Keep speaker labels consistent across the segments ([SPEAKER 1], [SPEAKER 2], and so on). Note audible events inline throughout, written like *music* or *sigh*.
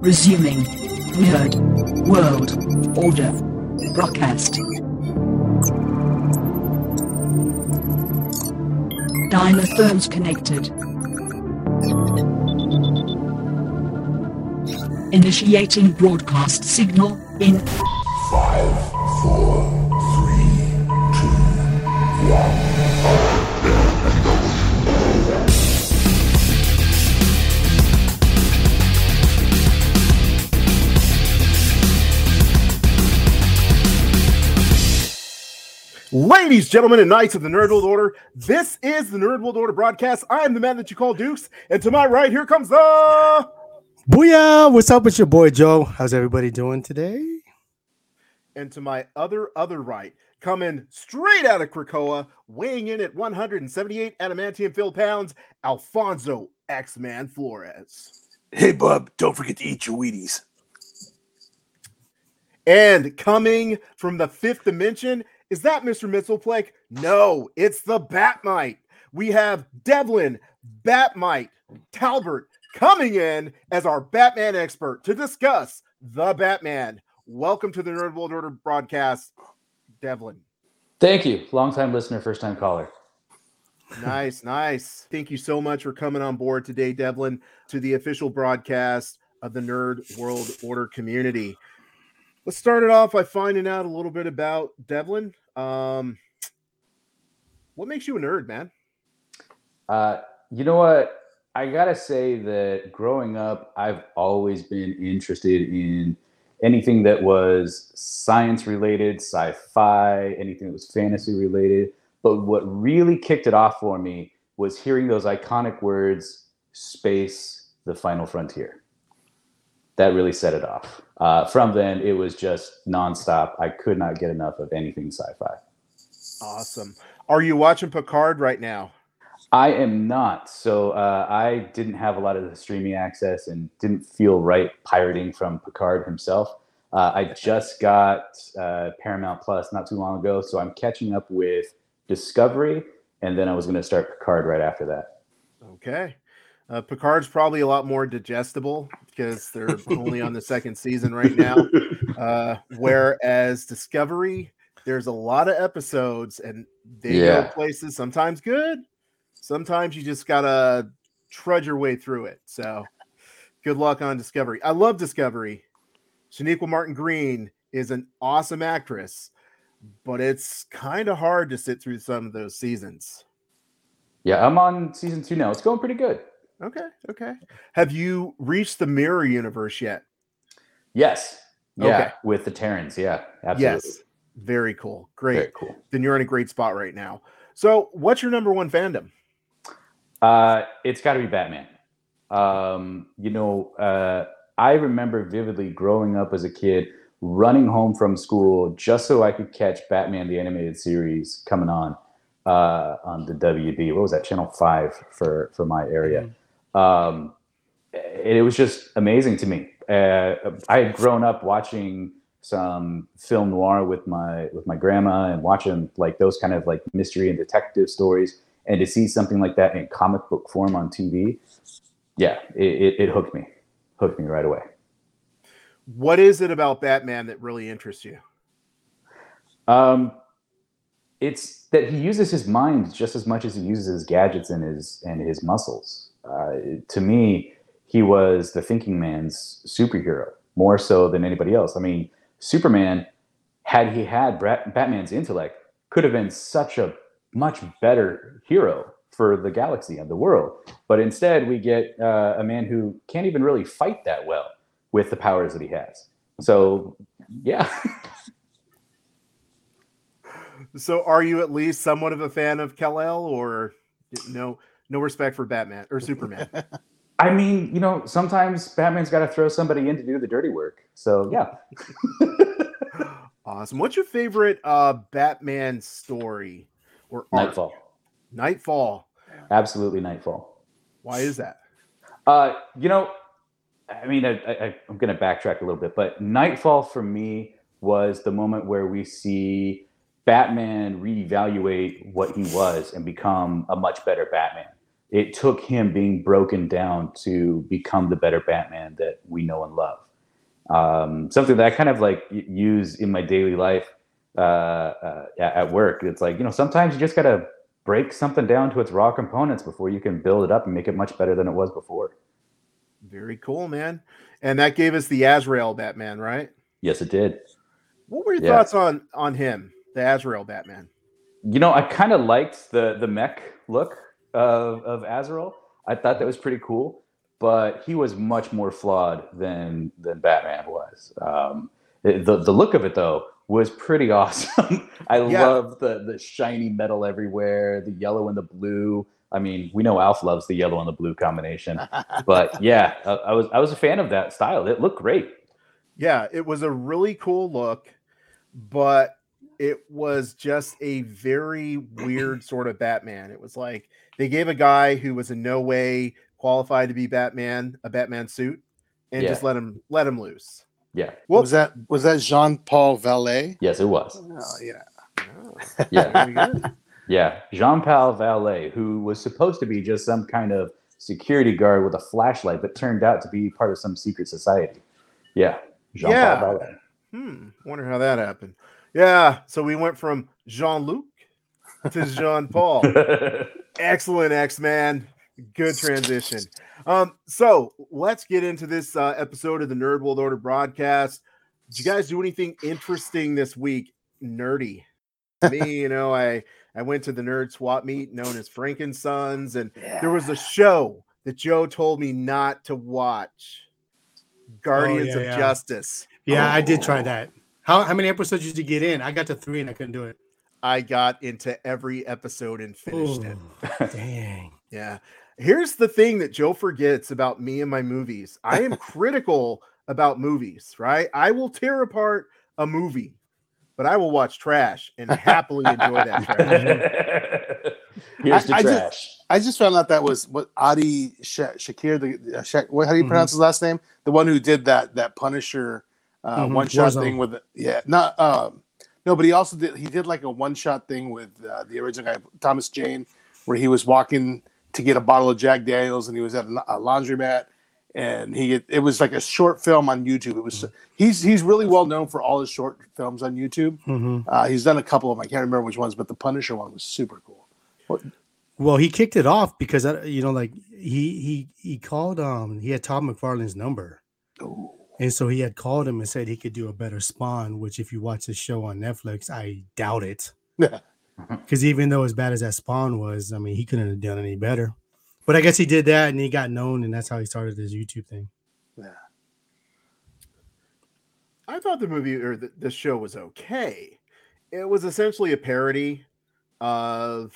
[SPEAKER 1] Resuming nerd World Order broadcast. Dynotherms connected. Initiating broadcast signal in
[SPEAKER 2] 5, 4,
[SPEAKER 3] Ladies, gentlemen, and knights of the Nerd World Order, this is the Nerd World Order broadcast. I am the man that you call Dukes, and to my right, here comes the.
[SPEAKER 4] Booyah! What's up with your boy Joe? How's everybody doing today?
[SPEAKER 3] And to my other, other right, coming straight out of Krakoa, weighing in at 178 adamantium filled pounds, Alfonso X Man Flores.
[SPEAKER 5] Hey, bub, don't forget to eat your Wheaties.
[SPEAKER 3] And coming from the fifth dimension, is that Mr. Mxyzptlk? No, it's the Bat-Mite. We have Devlin, Bat-Mite, Talbert coming in as our Batman expert to discuss the Batman. Welcome to the Nerd World Order broadcast, Devlin.
[SPEAKER 6] Thank you. Long time listener, first time caller.
[SPEAKER 3] Nice, nice. Thank you so much for coming on board today, Devlin, to the official broadcast of the Nerd World Order community. Let's start it off by finding out a little bit about Devlin. Um, what makes you a nerd, man?
[SPEAKER 6] Uh, you know what? I gotta say that growing up, I've always been interested in anything that was science related, sci fi, anything that was fantasy related. But what really kicked it off for me was hearing those iconic words space, the final frontier. That really set it off. Uh, from then, it was just nonstop. I could not get enough of anything sci fi.
[SPEAKER 3] Awesome. Are you watching Picard right now?
[SPEAKER 6] I am not. So uh, I didn't have a lot of the streaming access and didn't feel right pirating from Picard himself. Uh, I just got uh, Paramount Plus not too long ago, so I'm catching up with Discovery, and then I was going to start Picard right after that.
[SPEAKER 3] Okay. Uh, Picard's probably a lot more digestible because they're only on the *laughs* second season right now. Uh, whereas Discovery, there's a lot of episodes and they
[SPEAKER 6] Yeah.
[SPEAKER 3] go places sometimes good, sometimes you just gotta trudge your way through it. So good luck on Discovery. I love Discovery. Sonequa Martin-Green is an awesome actress, but it's kind of hard to sit through some of those seasons.
[SPEAKER 6] Yeah, I'm on season two now. It's going pretty good.
[SPEAKER 3] Okay, okay. Have you reached the mirror universe yet?
[SPEAKER 6] Yes. Yeah,
[SPEAKER 3] Okay.
[SPEAKER 6] with the Terrans. Yeah, absolutely.
[SPEAKER 3] Yes. Very cool. Great.
[SPEAKER 6] Very cool.
[SPEAKER 3] Then you're in a great spot right now. So, what's your number one fandom?
[SPEAKER 6] Uh, it's got to be Batman. Um, you know, uh, I remember vividly growing up as a kid, running home from school just so I could catch Batman the animated series coming on uh, on the WB. What was that? Channel Five for for my area. Um, and it was just amazing to me. Uh, I had grown up watching some film noir with my with my grandma and watching like those kind of like mystery and detective stories and to see something like that in comic book form on TV, yeah, it, it, it hooked me, hooked me right away.
[SPEAKER 3] What is it about Batman that really interests you?
[SPEAKER 6] Um, it's that he uses his mind just as much as he uses his gadgets and his and his muscles. Uh, to me, he was the thinking man's superhero more so than anybody else. I mean, Superman, had he had Brat- Batman's intellect, could have been such a much better hero for the galaxy and the world. But instead, we get uh, a man who can't even really fight that well with the powers that he has. So, yeah. *laughs*
[SPEAKER 3] So, are you at least somewhat of a fan of Kal-El, or no, no respect for Batman or Superman? *laughs*
[SPEAKER 6] I mean, you know, sometimes Batman's got to throw somebody in to do the dirty work. So yeah, *laughs*
[SPEAKER 3] awesome. What's your favorite uh, Batman story or arc?
[SPEAKER 6] Nightfall,
[SPEAKER 3] Nightfall.
[SPEAKER 6] absolutely Nightfall.
[SPEAKER 3] Why is that?
[SPEAKER 6] Uh, you know, I mean, I, I, I'm going to backtrack a little bit, but Nightfall for me was the moment where we see Batman reevaluate what he was and become a much better Batman. It took him being broken down to become the better Batman that we know and love. Um, something that I kind of like use in my daily life uh, uh, at work. It's like you know sometimes you just gotta break something down to its raw components before you can build it up and make it much better than it was before.
[SPEAKER 3] Very cool, man. And that gave us the Azrael Batman, right?
[SPEAKER 6] Yes, it did.
[SPEAKER 3] What were your
[SPEAKER 6] Yeah.
[SPEAKER 3] thoughts on on him, the Azrael Batman?
[SPEAKER 6] You know, I kind of liked the the mech look of of Azrael. I thought that was pretty cool, but he was much more flawed than than Batman was. Um, the the look of it though was pretty *laughs* awesome. I
[SPEAKER 3] Yeah.
[SPEAKER 6] love the the shiny metal everywhere, the yellow and the blue. I mean, we know Alf loves the yellow and the blue combination, *laughs* but yeah, I, I was I was a fan of that style. It looked great.
[SPEAKER 3] Yeah, it was a really cool look, but it was just a very weird sort of Batman. It was like they gave a guy who was in no way qualified to be Batman a Batman suit and
[SPEAKER 6] Yeah.
[SPEAKER 3] just let him let him loose.
[SPEAKER 6] Yeah,
[SPEAKER 3] Well,
[SPEAKER 7] was that was that Jean Paul Valley?
[SPEAKER 6] yes, it was.
[SPEAKER 7] Oh yeah. *laughs*
[SPEAKER 6] Yeah. Yeah, Jean Paul Valley, who was supposed to be just some kind of security guard with a flashlight, but turned out to be part of some secret society. Yeah, Jean
[SPEAKER 3] Yeah.
[SPEAKER 6] Paul Valley.
[SPEAKER 3] Hmm. Wonder how that happened. Yeah. So we went from Jean Luc to *laughs* Jean Paul. *laughs* Excellent, X Man. Good transition. Um, so let's get into this uh, episode of the Nerd World Order broadcast. Did you guys do anything interesting this week? Nerdy. *laughs* Me, you know, I I went to the nerd swap meet known as Frankensons, and there was a show that Joe told me not to watch. Guardians
[SPEAKER 4] yeah,
[SPEAKER 3] of
[SPEAKER 4] yeah.
[SPEAKER 3] Justice.
[SPEAKER 4] Yeah, I did try that. How how many episodes did you get in? I got to three and I couldn't do it.
[SPEAKER 3] I got into every episode and finished it.
[SPEAKER 4] Dang. *laughs*
[SPEAKER 3] Yeah. Here's the thing that Joe forgets about me and my movies. I am *laughs* critical about movies, right? I will tear apart a movie, but I will watch trash and happily enjoy that *laughs* trash.
[SPEAKER 6] Here's the
[SPEAKER 7] I- I just-
[SPEAKER 6] trash.
[SPEAKER 7] I just found out that was what Adi Sha- Shakir, the uh, Sha- what, how do you
[SPEAKER 4] Mhm.
[SPEAKER 7] pronounce his last name? The one who did that that Punisher uh,
[SPEAKER 4] Mhm,
[SPEAKER 7] one shot thing with yeah, not um, no, but he also did he did like a one shot thing with uh, the original guy Thomas Jane, where he was walking to get a bottle of Jack Daniels and he was at a, a laundromat and he it was like a short film on YouTube. It was he's he's really well known for all his short films on YouTube.
[SPEAKER 4] hmm
[SPEAKER 7] Uh, he's done a couple of them. I can't remember which ones, but the Punisher one was super cool.
[SPEAKER 4] Well, he kicked it off because uh, you know, like he he he called um he had Todd McFarlane's number,
[SPEAKER 7] Ooh.
[SPEAKER 4] And so he had called him and said he could do a better Spawn. Which, if you watch the show on Netflix, I doubt it.
[SPEAKER 7] Yeah. Mm-hmm.
[SPEAKER 4] Because even though as bad as that Spawn was, I mean, he couldn't have done any better. But I guess he did that, and he got known, and that's how he started his YouTube thing. Yeah.
[SPEAKER 3] I thought the movie or the, the show was okay. It was essentially a parody of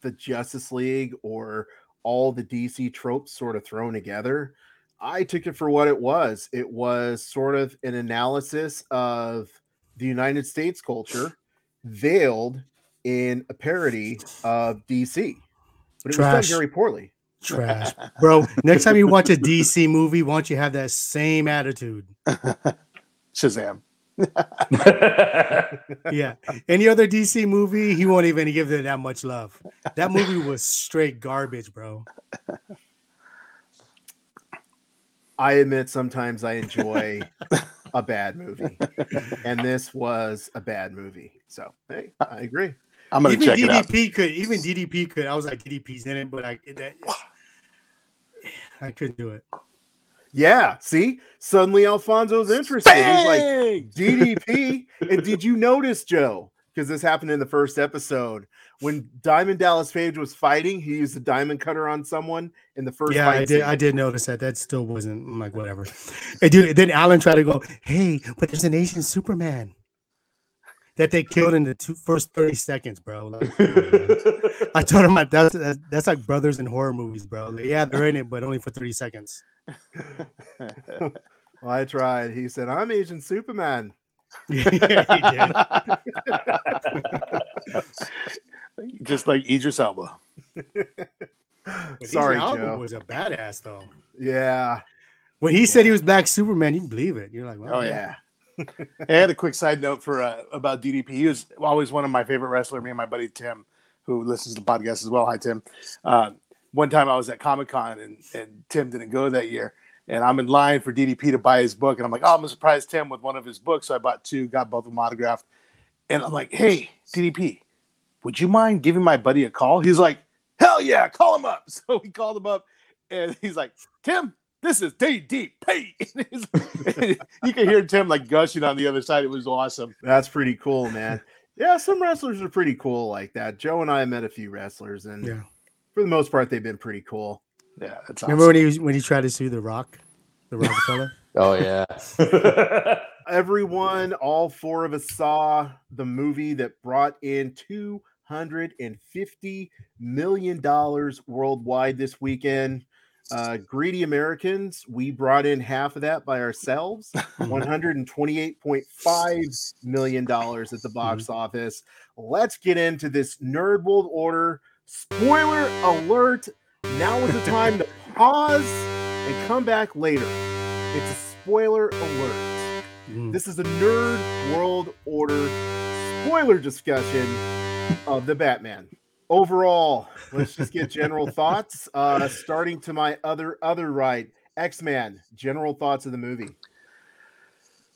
[SPEAKER 3] the Justice League or all the DC tropes sort of thrown together. I took it for what it was. It was sort of an analysis of the United States culture veiled in a parody of DC. But it
[SPEAKER 4] Trash.
[SPEAKER 3] was done very poorly.
[SPEAKER 4] Trash, *laughs* bro. Next time you watch a DC movie, why don't you have that same attitude? *laughs*
[SPEAKER 7] Shazam. *laughs*
[SPEAKER 4] Yeah. Any other DC movie, he won't even give it that much love. That movie was straight garbage, bro.
[SPEAKER 3] I admit sometimes I enjoy a bad movie, and *laughs* this was a bad movie. So hey, uh, I agree.
[SPEAKER 7] I'm gonna
[SPEAKER 4] even
[SPEAKER 7] check it out.
[SPEAKER 4] DDP could, even DDP could. I was like, DDP's in it, but I, that, *sighs* I couldn't do it.
[SPEAKER 3] Yeah, see, suddenly Alfonso's interested. He's like DDP. and did you notice, Joe? Because this happened in the first episode when Diamond Dallas Page was fighting. He used a diamond cutter on someone in the first
[SPEAKER 4] yeah,
[SPEAKER 3] fight.
[SPEAKER 4] I did.
[SPEAKER 3] scene.
[SPEAKER 4] I did notice that. That still wasn't. I'm like, whatever. And dude, then Alan tried to go, hey, but there's an Asian Superman that they killed in the two, first 30 seconds, bro. Like, *laughs* I told him that's that's- like brothers in horror movies, bro. Like, yeah, they're in it, but only for 30 seconds. *laughs*
[SPEAKER 3] Well, I tried. He said, "I'm Asian Superman." *laughs*
[SPEAKER 4] yeah, he did. *laughs*
[SPEAKER 7] Just like Idris Elba.
[SPEAKER 4] But
[SPEAKER 3] Sorry,
[SPEAKER 4] Idris Elba
[SPEAKER 3] Joe.
[SPEAKER 4] was a badass though.
[SPEAKER 3] Yeah.
[SPEAKER 4] When he said he was Black Superman, you can believe it. You're like, well,
[SPEAKER 7] Oh,
[SPEAKER 3] Yeah. *laughs*
[SPEAKER 7] I had a quick side note for uh, about DDP. He was always one of my favorite wrestlers. Me and my buddy Tim, who listens to the podcast as well. Hi Tim. Uh, one time I was at Comic Con and, and Tim didn't go that year. And I'm in line for DDP to buy his book. And I'm like, oh, I'm going to surprise Tim with one of his books. So I bought two, got both of them autographed. And I'm like, hey, DDP, would you mind giving my buddy a call? He's like, hell yeah, call him up. *laughs* So we called him up and he's like, Tim, this is DDP. *laughs* *laughs* you can hear Tim like gushing on the other side. It was awesome.
[SPEAKER 3] That's pretty cool, man. Yeah, some wrestlers are pretty cool like that. Joe and I met a few wrestlers, and
[SPEAKER 4] Yeah.
[SPEAKER 3] for the most part, they've been pretty cool.
[SPEAKER 7] Yeah, that's
[SPEAKER 4] Remember
[SPEAKER 7] awesome.
[SPEAKER 4] when he when he tried to sue the Rock, the Rockefeller? *laughs*
[SPEAKER 6] Oh yeah. *laughs*
[SPEAKER 3] Everyone, all four of us saw the movie that brought in two hundred and fifty million dollars worldwide this weekend. Uh, greedy Americans, we brought in half of that by ourselves, *laughs* one hundred and twenty-eight point five million dollars at the box office. Let's get into this Nerd World Order spoiler alert. Now is the time to pause and come back later. It's a spoiler alert.
[SPEAKER 4] Mm.
[SPEAKER 3] This is a Nerd World Order spoiler discussion of the Batman. Overall, let's just get general *laughs* thoughts. Uh, starting to my other other right, X Man. General thoughts of the movie.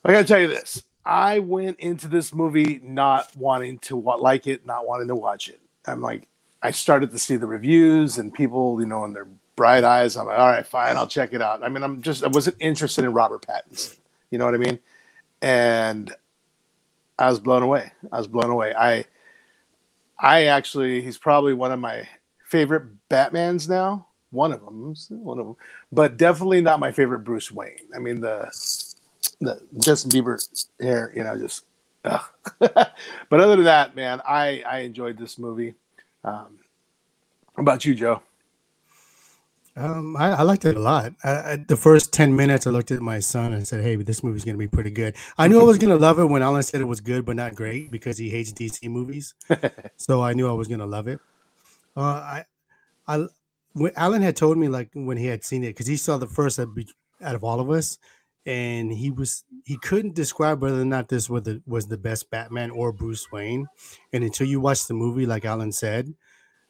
[SPEAKER 7] I gotta tell you this. I went into this movie not wanting to like it, not wanting to watch it. I'm like, I started to see the reviews and people, you know, in their bright eyes. I'm like, all right, fine, I'll check it out. I mean, I'm just, I wasn't interested in Robert Pattinson. You know what I mean? And I was blown away. I was blown away. I, I actually, he's probably one of my favorite Batmans now. One of them, one of them, but definitely not my favorite Bruce Wayne. I mean, the the Justin Bieber hair, you know, just. *laughs* but other than that, man, I I enjoyed this movie. Um, how about you, Joe?
[SPEAKER 4] Um, I, I liked it a lot. I, I, the first ten minutes, I looked at my son and said, "Hey, this movie's gonna be pretty good." I knew I was gonna love it when Alan said it was good but not great because he hates DC movies. *laughs* so I knew I was gonna love it. Uh, I, I, when Alan had told me like when he had seen it because he saw the first out out of all of us, and he was he couldn't describe whether or not this was the was the best Batman or Bruce Wayne, and until you watch the movie, like Alan said,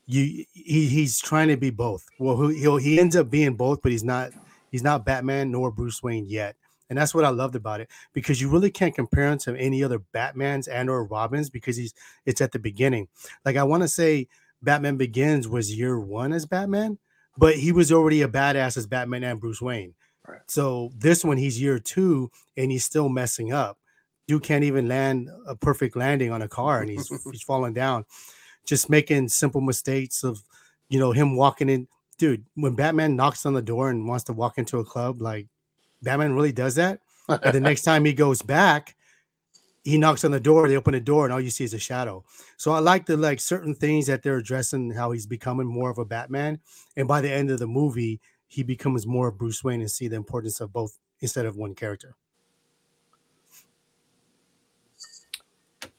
[SPEAKER 4] you he, he's trying to be both. Well, he he ends up being both, but he's not he's not Batman nor Bruce Wayne yet. And that's what I loved about it because you really can't compare him to any other Batmans and or Robins because he's it's at the beginning. Like I want to say Batman Begins was year one as Batman, but he was already a badass as Batman and Bruce Wayne.
[SPEAKER 7] Right.
[SPEAKER 4] So this one he's year two and he's still messing up. You can't even land a perfect landing on a car and he's *laughs* he's falling down. Just making simple mistakes of you know him walking in. Dude when batman knocks on the door and wants to walk into a club like batman really does that? And the next time he goes back he knocks on the door they open the door and all you see is a shadow. So i like the like certain things that they're addressing how he's becoming more of a batman. And by the end of the movie he becomes more of bruce wayne and see the importance of both instead of one character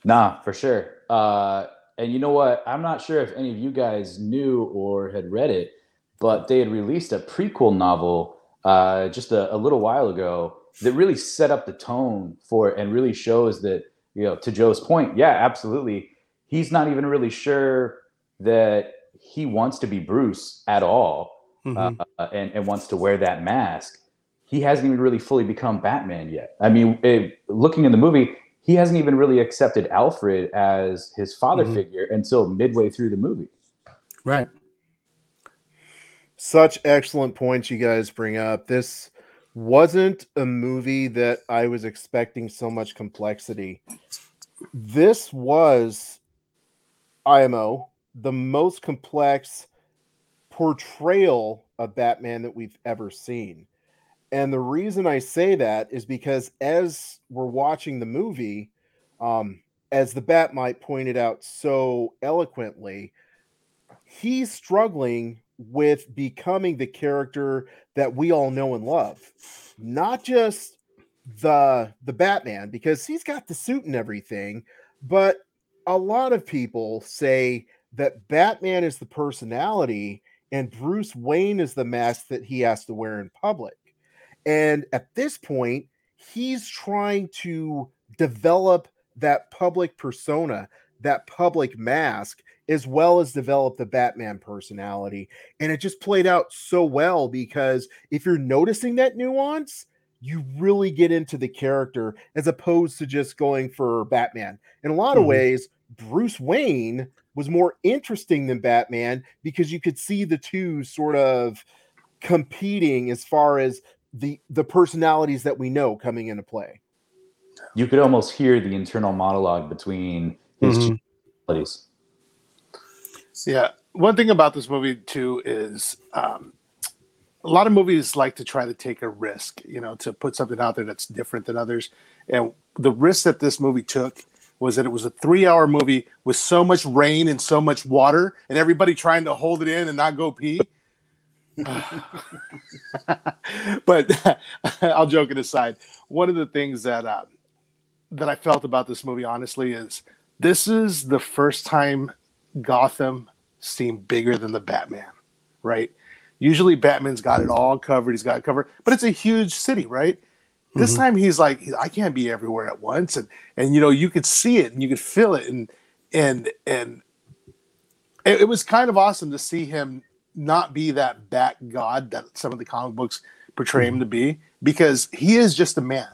[SPEAKER 6] Nah, for sure. Uh, and you know what? I'm not sure if any of you guys knew or had read it, but they had released a prequel novel uh, just a, a little while ago that really set up the tone for it and really shows that, you know, to Joe's point, yeah, absolutely. He's not even really sure that he wants to be Bruce at all
[SPEAKER 4] Mhm.
[SPEAKER 6] uh, and, and wants to wear that mask. He hasn't even really fully become Batman yet. I mean, it, looking in the movie, he hasn't even really accepted Alfred as his father
[SPEAKER 4] Mhm.
[SPEAKER 6] figure until midway through the movie.
[SPEAKER 4] right
[SPEAKER 3] Such excellent points you guys bring up. This wasn't a movie that I was expecting so much complexity. This was IMO, the most complex portrayal of Batman that we've ever seen. And the reason I say that is because as we're watching the movie, um, as the Bat-Mite pointed out so eloquently, he's struggling with becoming the character that we all know and love. Not just the the Batman because he's got the suit and everything, but a lot of people say that Batman is the personality and Bruce Wayne is the mask that he has to wear in public. And at this point, he's trying to develop that public persona, that public mask as well as develop the Batman personality. And it just played out so well because if you're noticing that nuance, you really get into the character as opposed to just going for Batman. In a lot of
[SPEAKER 4] Mhm.
[SPEAKER 3] ways, Bruce Wayne was more interesting than Batman because you could see the two sort of competing as far as the the personalities that we know coming into play.
[SPEAKER 6] You could almost hear the internal monologue between his
[SPEAKER 4] Mhm.
[SPEAKER 6] two personalities.
[SPEAKER 7] Yeah. One thing about this movie too is um, a lot of movies like to try to take a risk, you know, to put something out there that's different than others. And the risk that this movie took was that it was a three-hour movie with so much rain and so much water, and everybody trying to hold it in and not go pee. *laughs* *laughs* but *laughs* I'll joke it aside. One of the things that uh, that I felt about this movie, honestly, is this is the first time Gotham seemed bigger than the Batman, right? Usually Batman's got it all covered, he's got it covered, but it's a huge city, right? This
[SPEAKER 4] Mhm.
[SPEAKER 7] time he's like, I can't be everywhere at once, and and you know you could see it and you could feel it, and and and it, it was kind of awesome to see him not be that bat god that some of the comic books portray him to be, because he is just a man.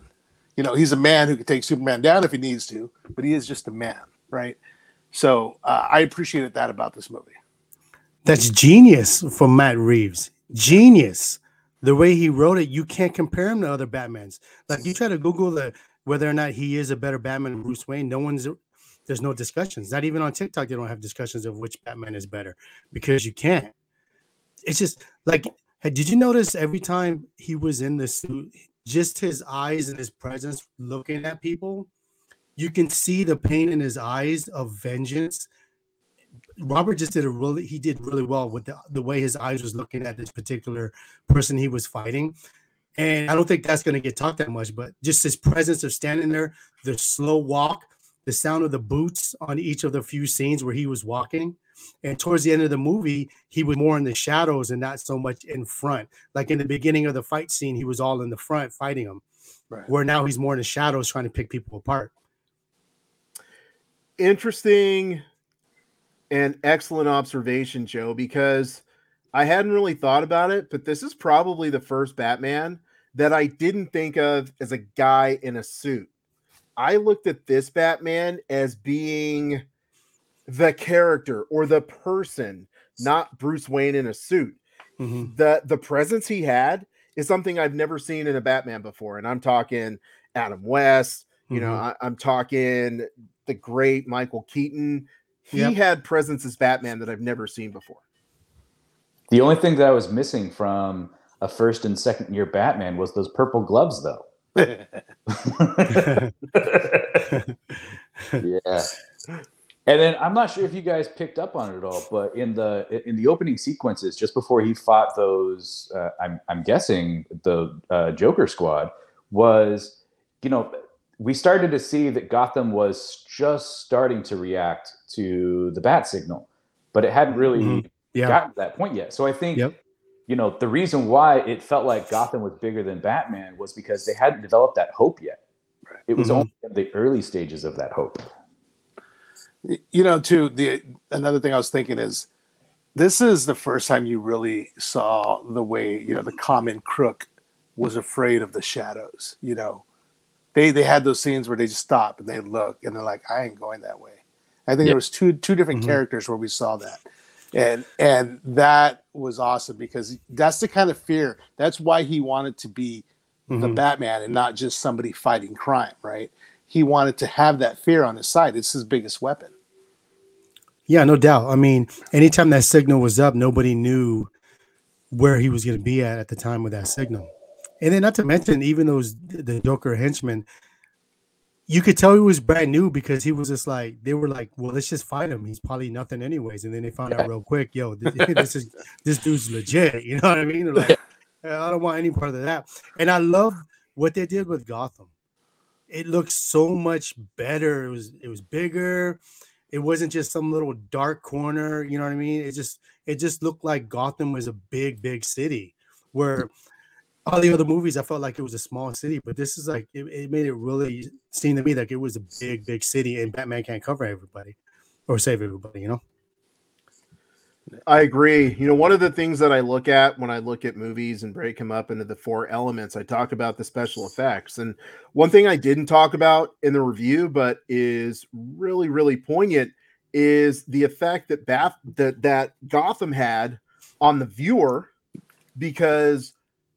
[SPEAKER 7] You know, he's a man who could take Superman down if he needs to, but he is just a man, right? So uh, I appreciated that about this movie.
[SPEAKER 4] That's genius from Matt Reeves. Genius. The way he wrote it, you can't compare him to other Batmans. Like you try to Google the whether or not he is a better Batman than Bruce Wayne. No one's there's no discussions. Not even on TikTok, they don't have discussions of which Batman is better because you can't. It's just like did you notice every time he was in the suit, just his eyes and his presence looking at people, you can see the pain in his eyes of vengeance Robert just did a really he did really well with the, the way his eyes was looking at this particular person he was fighting. And I don't think that's going to get talked that much, but just his presence of standing there, the slow walk, the sound of the boots on each of the few scenes where he was walking. And towards the end of the movie, he was more in the shadows and not so much in front. Like in the beginning of the fight scene, he was all in the front fighting them.
[SPEAKER 7] Right.
[SPEAKER 4] Where now he's more in the shadows trying to pick people apart.
[SPEAKER 3] Interesting and excellent observation, Joe, because I hadn't really thought about it, but this is probably the first Batman that I didn't think of as a guy in a suit. I looked at this Batman as being the character or the person, not Bruce Wayne in a suit.
[SPEAKER 4] Mhm.
[SPEAKER 3] The the presence he had is something I've never seen in a Batman before. And I'm talking Adam West, you know,
[SPEAKER 4] Mhm.
[SPEAKER 3] I, I'm talking the great Michael Keaton. He
[SPEAKER 4] Yep.
[SPEAKER 3] had presence as Batman that I've never seen before.
[SPEAKER 6] The only thing that I was missing from a first and second year Batman was those purple gloves, though. *laughs* *laughs* yeah. And then I'm not sure if you guys picked up on it at all, but in the in the opening sequences, just before he fought those, uh, I'm I'm guessing the uh, Joker Squad was, you know, we started to see that Gotham was just starting to react to the bat signal, but it hadn't really
[SPEAKER 4] Mhm. Yeah.
[SPEAKER 6] gotten to that point yet. So I think
[SPEAKER 4] Yep.
[SPEAKER 6] you know the reason why it felt like Gotham was bigger than Batman was because they hadn't developed that hope yet. It was
[SPEAKER 4] Mhm.
[SPEAKER 6] only in the early stages of that hope.
[SPEAKER 7] you know, too, the another thing I was thinking is this is the first time you really saw the way, you know, the common crook was afraid of the shadows, you know. They they had those scenes where they just stop and they look and they're like, I ain't going that way. I think
[SPEAKER 6] Yeah.
[SPEAKER 7] there was two two different
[SPEAKER 4] Mhm.
[SPEAKER 7] characters where we saw that. And and that was awesome because that's the kind of fear. That's why he wanted to be the
[SPEAKER 4] Mhm.
[SPEAKER 7] Batman and not just somebody fighting crime, right? He wanted to have that fear on his side. It's his biggest weapon.
[SPEAKER 4] Yeah, no doubt. I mean, anytime that signal was up, nobody knew where he was going to be at at the time of that signal. And then, not to mention, even those the Joker henchmen, you could tell he was brand new because he was just like they were like, "Well, let's just fight him. He's probably nothing anyways." And then they found out real quick, "Yo, this, *laughs* *laughs* this is this dude's legit." You know what I mean? They're like, I don't want any part of that. And I love what they did with Gotham. It looks so much better. It was it was bigger it wasn't just some little dark corner you know what i mean it just it just looked like gotham was a big big city where all the other movies i felt like it was a small city but this is like it, it made it really seem to me like it was a big big city and batman can't cover everybody or save everybody you know
[SPEAKER 3] I agree. You know, one of the things that I look at when I look at movies and break them up into the four elements, I talk about the special effects. And one thing I didn't talk about in the review, but is really, really poignant, is the effect that Bath that that Gotham had on the viewer because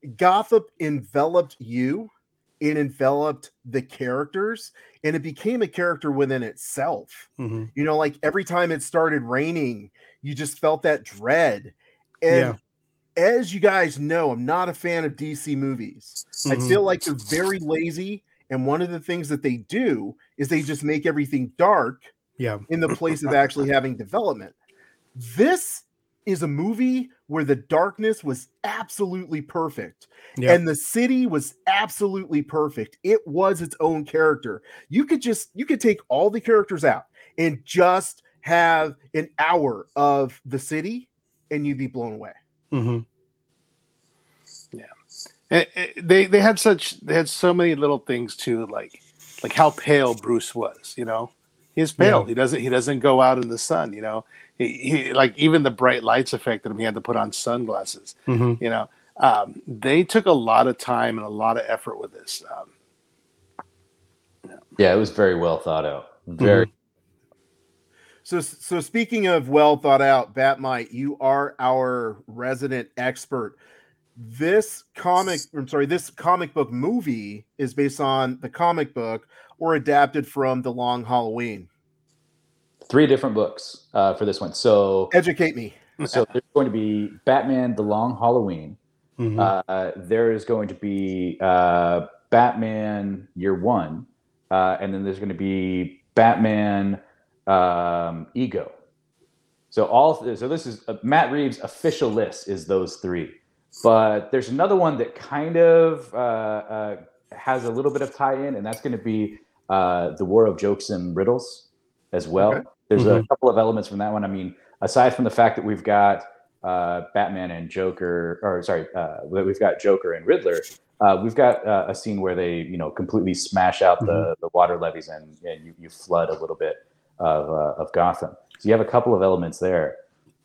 [SPEAKER 3] Gotham enveloped you, it enveloped the characters, and it became a character within itself.
[SPEAKER 4] Mhm.
[SPEAKER 3] You know, like every time it started raining, you just felt that dread. And as you guys know, I'm not a fan of DC movies. I
[SPEAKER 4] Mhm.
[SPEAKER 3] feel like they're very lazy. And one of the things that they do is they just make everything dark
[SPEAKER 4] Yeah.
[SPEAKER 3] in the place of actually having development. This is a movie where the darkness was absolutely perfect
[SPEAKER 4] Yeah.
[SPEAKER 3] and the city was absolutely perfect. It was its own character. You could just you could take all the characters out and just have an hour of the city and you'd be blown away.
[SPEAKER 4] mm-hmm.
[SPEAKER 7] And- and they they had such they had so many little things too, like like how pale Bruce was. You know, he's pale.
[SPEAKER 4] Yeah.
[SPEAKER 7] He doesn't he doesn't go out in the sun. You know, he, he like even the bright lights affected him. He had to put on sunglasses.
[SPEAKER 4] hmm
[SPEAKER 7] You know, um, they took a lot of time and a lot of effort with this. Um,
[SPEAKER 6] Yeah, it was very well thought out. Very.
[SPEAKER 3] So so speaking of well thought out, Bat-Mite, you are our resident expert. This comic, I'm sorry, this comic book movie is based on the comic book or adapted from The Long Halloween.
[SPEAKER 6] Three different books uh, for this one. So,
[SPEAKER 3] Educate me. *laughs*
[SPEAKER 6] so there's going to be Batman: The Long Halloween.
[SPEAKER 4] hmm
[SPEAKER 6] Uh, there is going to be uh, Batman Year One, uh, and then there's going to be Batman um, Ego. So all so this is uh, Matt Reeves' official list is those three, but there's another one that kind of uh, uh, has a little bit of tie-in, and that's going to be uh, the War of Jokes and Riddles as well.
[SPEAKER 3] Okay.
[SPEAKER 6] There's a
[SPEAKER 4] Mhm.
[SPEAKER 6] couple of elements from that one. I mean, aside from the fact that we've got uh, Batman and Joker, or sorry, uh, that we've got Joker and Riddler. Uh, we've got uh, a scene where they, you know, completely smash out the, the water levees and, and you, you flood a little bit of, uh, of Gotham. So you have a couple of elements there.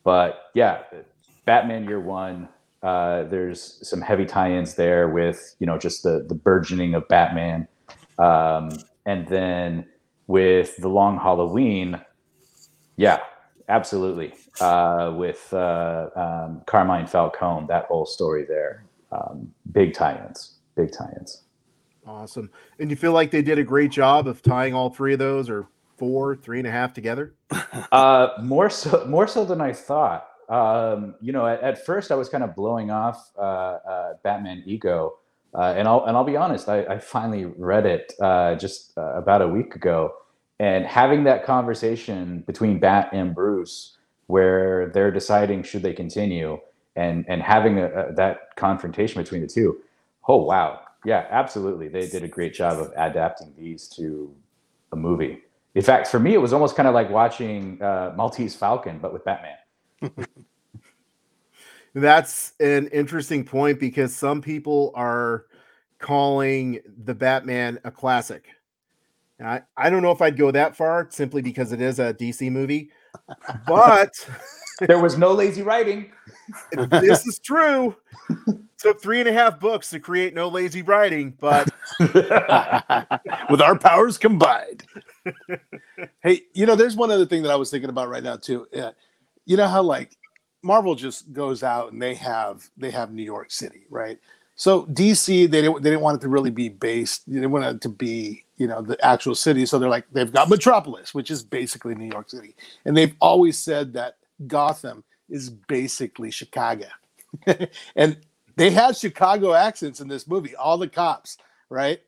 [SPEAKER 6] But yeah, Batman Year One. Uh, there's some heavy tie-ins there with, you know, just the the burgeoning of Batman, um, and then with the Long Halloween. Yeah, absolutely. Uh, with uh, um, Carmine Falcone, that whole story there, um, big tie-ins, big tie-ins.
[SPEAKER 3] Awesome. And you feel like they did a great job of tying all three of those or four, three and a half together? *laughs* *laughs*
[SPEAKER 6] Uh, more so, more so than I thought. Um, you know, at, at first I was kind of blowing off uh, uh, Batman Ego, uh, and I'll and I'll be honest, I, I finally read it uh, just uh, about a week ago, and having that conversation between Bat and Bruce, where they're deciding should they continue, and and having a, a, that confrontation between the two. Oh wow, yeah, absolutely, they did a great job of adapting these to a movie. In fact, for me, it was almost kind of like watching uh, Maltese Falcon, but with Batman. *laughs*
[SPEAKER 3] That's an interesting point because some people are calling the Batman a classic. And I, I don't know if I'd go that far simply because it is a DC movie, *laughs* but
[SPEAKER 6] There was no lazy writing. *laughs*
[SPEAKER 3] this is true. Took three and a half books to create No Lazy Writing, but *laughs*
[SPEAKER 7] with our powers combined. hey, you know, there's one other thing that I was thinking about right now too. Yeah, you know how like Marvel just goes out and they have they have New York City, right? So DC they didn't they didn't want it to really be based. They didn't want it to be you know the actual city. So they're like they've got Metropolis, which is basically New York City, and they've always said that Gotham is basically Chicago, *laughs* and they had Chicago accents in this movie. All the cops, right?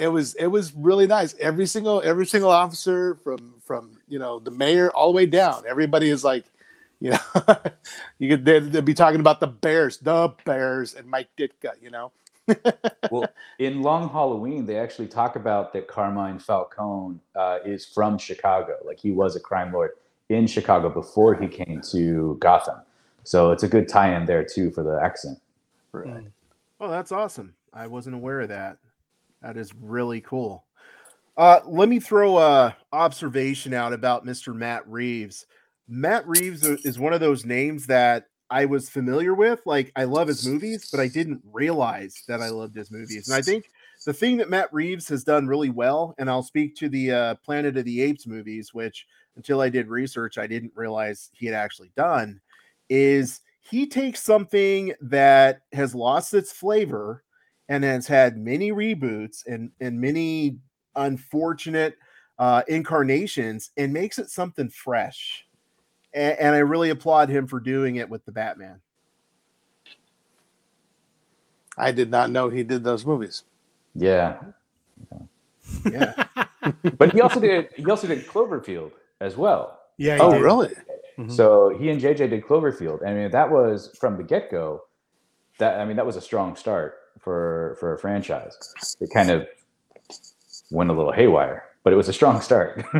[SPEAKER 7] it was it was really nice. Every single every single officer from from you know the mayor all the way down. Everybody is like, *laughs* you know, you could they'd, they'd be talking about the Bears, the Bears, and Mike Ditka. You know,
[SPEAKER 6] well, in Long Halloween, they actually talk about that Carmine Falcone uh, is from Chicago. Like he was a crime lord in Chicago before he came to Gotham. So it's a good tie-in there too for the accent.
[SPEAKER 7] right?
[SPEAKER 3] oh, that's awesome. I wasn't aware of that. That is really cool. Uh, let me throw a observation out about Mr. Matt Reeves. Matt Reeves is one of those names that I was familiar with. Like, I love his movies, but I didn't realize that I loved his movies. And I think the thing that Matt Reeves has done really well, and I'll speak to the uh, Planet of the Apes movies, which until I did research, I didn't realize he had actually done, is he takes something that has lost its flavor and has had many reboots and, and many unfortunate uh, incarnations and makes it something fresh. And, and I really applaud him for doing it with the Batman.
[SPEAKER 7] I did not know he did those movies.
[SPEAKER 6] Yeah,
[SPEAKER 3] Yeah. *laughs*
[SPEAKER 6] but he also did he also did Cloverfield as well.
[SPEAKER 4] Yeah.
[SPEAKER 7] Oh,
[SPEAKER 4] did.
[SPEAKER 7] really?
[SPEAKER 4] Mhm.
[SPEAKER 6] So he and JJ did Cloverfield. I mean, that was from the get go. That I mean, that was a strong start for for a franchise. It kind of went a little haywire, but it was a strong start. *laughs*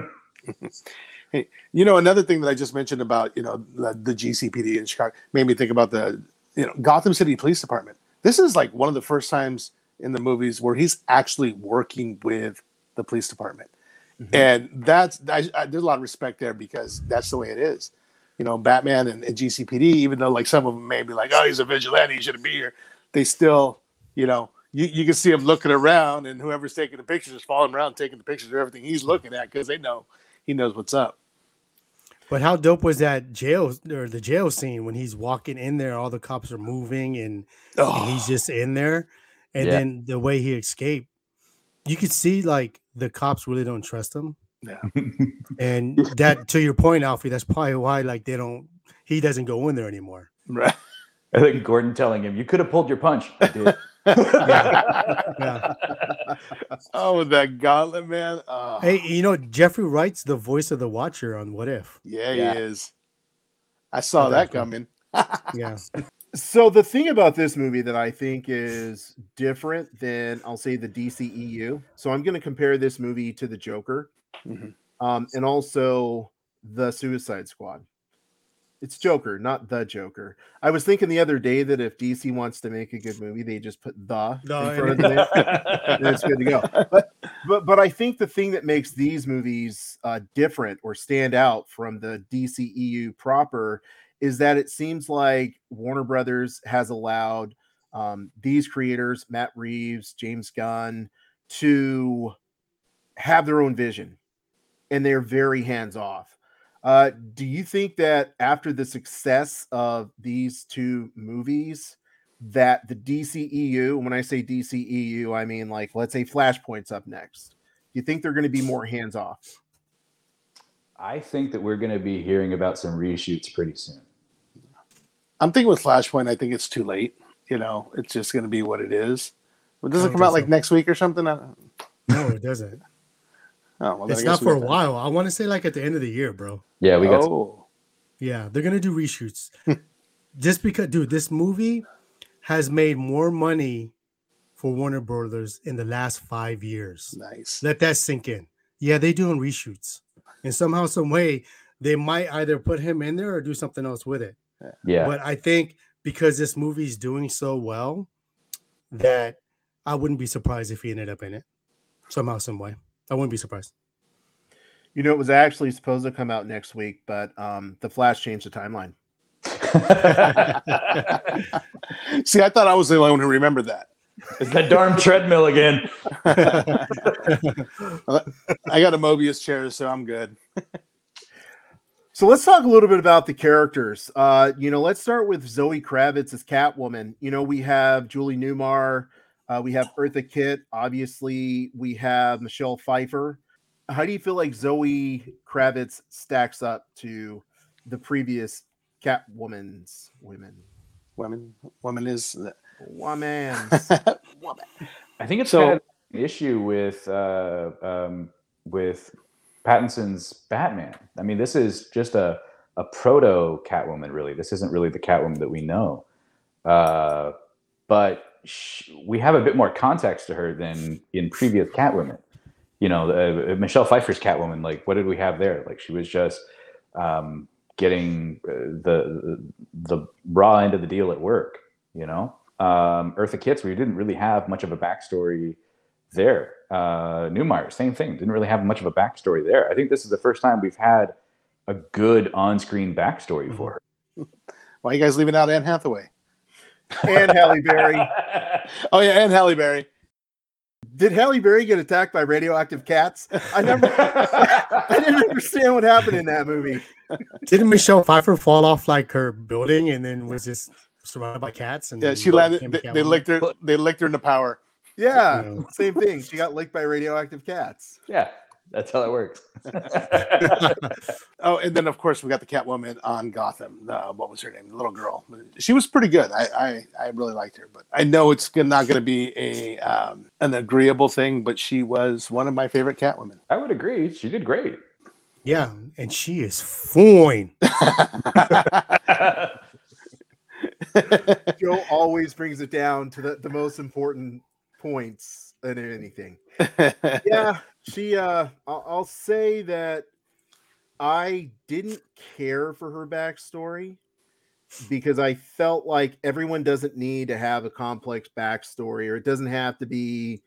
[SPEAKER 7] You know, another thing that I just mentioned about you know the, the GCPD in Chicago made me think about the you know Gotham City Police Department. This is like one of the first times in the movies where he's actually working with the police department, mm-hmm. and that's I, I, there's a lot of respect there because that's the way it is. You know, Batman and, and GCPD, even though like some of them may be like, oh, he's a vigilante, he shouldn't be here. They still, you know, you, you can see him looking around, and whoever's taking the pictures is following around, taking the pictures of everything he's looking at because they know he knows what's up.
[SPEAKER 4] But how dope was that jail or the jail scene when he's walking in there, all the cops are moving and, and he's just in there, and
[SPEAKER 6] Yeah.
[SPEAKER 4] then the way he escaped, you could see like the cops really don't trust him,
[SPEAKER 7] Yeah. *laughs*
[SPEAKER 4] and that to your point, Alfie, that's probably why like they don't, he doesn't go in there anymore.
[SPEAKER 7] Right.
[SPEAKER 6] I think Gordon telling him, "You could have pulled your punch." *laughs* I did. *laughs*
[SPEAKER 4] Yeah.
[SPEAKER 7] Oh, with that gauntlet, man. Oh,
[SPEAKER 4] Hey, you know Jeffrey Wright's the voice of the Watcher on What If.
[SPEAKER 7] yeah,
[SPEAKER 6] Yeah.
[SPEAKER 7] he is. I saw
[SPEAKER 4] Oh,
[SPEAKER 7] that coming.
[SPEAKER 4] Yeah, *laughs*
[SPEAKER 3] So the thing about this movie that I think is different than I'll say the DCEU. So I'm going to compare this movie to the Joker,
[SPEAKER 7] Mhm.
[SPEAKER 3] um, and also the Suicide Squad. It's Joker, not the Joker. I was thinking the other day that if DC wants to make a good movie, they just put the
[SPEAKER 4] The
[SPEAKER 3] in front of the name, and it's good to go. *laughs* But but but I think the thing that makes these movies uh, different or stand out from the DCEU proper is that it seems like Warner Brothers has allowed um, these creators, Matt Reeves, James Gunn, to have their own vision, and they're very hands off. Uh, do you think that after the success of these two movies, that the DCEU, when I say DCEU, I mean like let's say Flashpoint's up next. Do you think they're going to be more hands off?
[SPEAKER 6] I think that we're going to be hearing about some reshoots pretty soon.
[SPEAKER 7] I'm thinking with Flashpoint, I think it's too late. You know, it's just going to be what it is. But does
[SPEAKER 4] I
[SPEAKER 7] it
[SPEAKER 4] don't
[SPEAKER 7] come out
[SPEAKER 4] think
[SPEAKER 7] like next week or something?
[SPEAKER 4] No, it doesn't.
[SPEAKER 7] Oh, well,
[SPEAKER 4] It's not for a
[SPEAKER 7] got that.
[SPEAKER 4] while. I want to say like at the end of the year, bro.
[SPEAKER 6] Yeah, we got.
[SPEAKER 7] Oh,
[SPEAKER 4] Yeah, they're gonna do reshoots. *laughs* Just because, dude, this movie has made more money for Warner Brothers in the last five years.
[SPEAKER 7] nice.
[SPEAKER 4] Let that sink in. Yeah, they doing reshoots, and somehow, some way, they might either put him in there or do something else with it.
[SPEAKER 6] Yeah,
[SPEAKER 4] But I think because this movie's doing so well, that I wouldn't be surprised if he ended up in it somehow, some way. I wouldn't be surprised.
[SPEAKER 3] You know, it was actually supposed to come out next week, but um, the Flash changed the timeline. *laughs*
[SPEAKER 7] See, I thought I was the only one who remembered that.
[SPEAKER 6] it's that darn treadmill again. *laughs*
[SPEAKER 7] I got a Mobius chair, so I'm good.
[SPEAKER 3] So let's talk a little bit about the characters. Uh, you know, let's start with Zoe Kravitz as Catwoman. You know, we have Julie Newmar, uh, we have Eartha Kitt, obviously, we have Michelle Pfeiffer. How do you feel like Zoe Kravitz stacks up to the previous Catwoman's women?
[SPEAKER 7] Women, woman is. Woman. *laughs*
[SPEAKER 3] woman.
[SPEAKER 6] I think it's
[SPEAKER 7] So-
[SPEAKER 6] had an issue with uh, um, with Pattinson's Batman. I mean, this is just a a proto Catwoman. Really, this isn't really the Catwoman that we know. Uh, but sh- we have a bit more context to her than in previous Catwomen. You know, uh, Michelle Pfeiffer's Catwoman. Like, what did we have there? Like, she was just um, getting uh, the the raw end of the deal at work. You know, um, Eartha Kitt's, we didn't really have much of a backstory there. Uh, Newmeyer, same thing, didn't really have much of a backstory there. I think this is the first time we've had a good on-screen backstory for her. *laughs*
[SPEAKER 7] Why are you guys leaving out Anne Hathaway?
[SPEAKER 3] And *laughs* Halle Berry.
[SPEAKER 7] Oh yeah, and Halle Berry.
[SPEAKER 3] Did Halle Berry get attacked by radioactive cats? I never. I didn't understand what happened in that movie.
[SPEAKER 4] Didn't Michelle Pfeiffer fall off like her building and then was just surrounded by cats? And
[SPEAKER 7] Yeah, she landed. They, they licked her. They licked her into power.
[SPEAKER 3] Yeah,
[SPEAKER 4] Yeah.
[SPEAKER 3] same thing. She got licked by radioactive cats.
[SPEAKER 6] yeah, that's how that works. *laughs*
[SPEAKER 7] Oh, and then of course we got the Catwoman on Gotham. Uh, what was her name? The little girl. She was pretty good. I I, I really liked her, but I know it's not going to be a um, an agreeable thing. But she was one of my favorite Catwomen.
[SPEAKER 6] I would agree. She did great.
[SPEAKER 4] Yeah, and she is fine. *laughs*
[SPEAKER 3] Joe always brings it down to the, the most important points in anything. *laughs* yeah, she uh I'll, I'll say that I didn't care for her backstory because I felt like everyone doesn't need to have a complex backstory or it doesn't have to be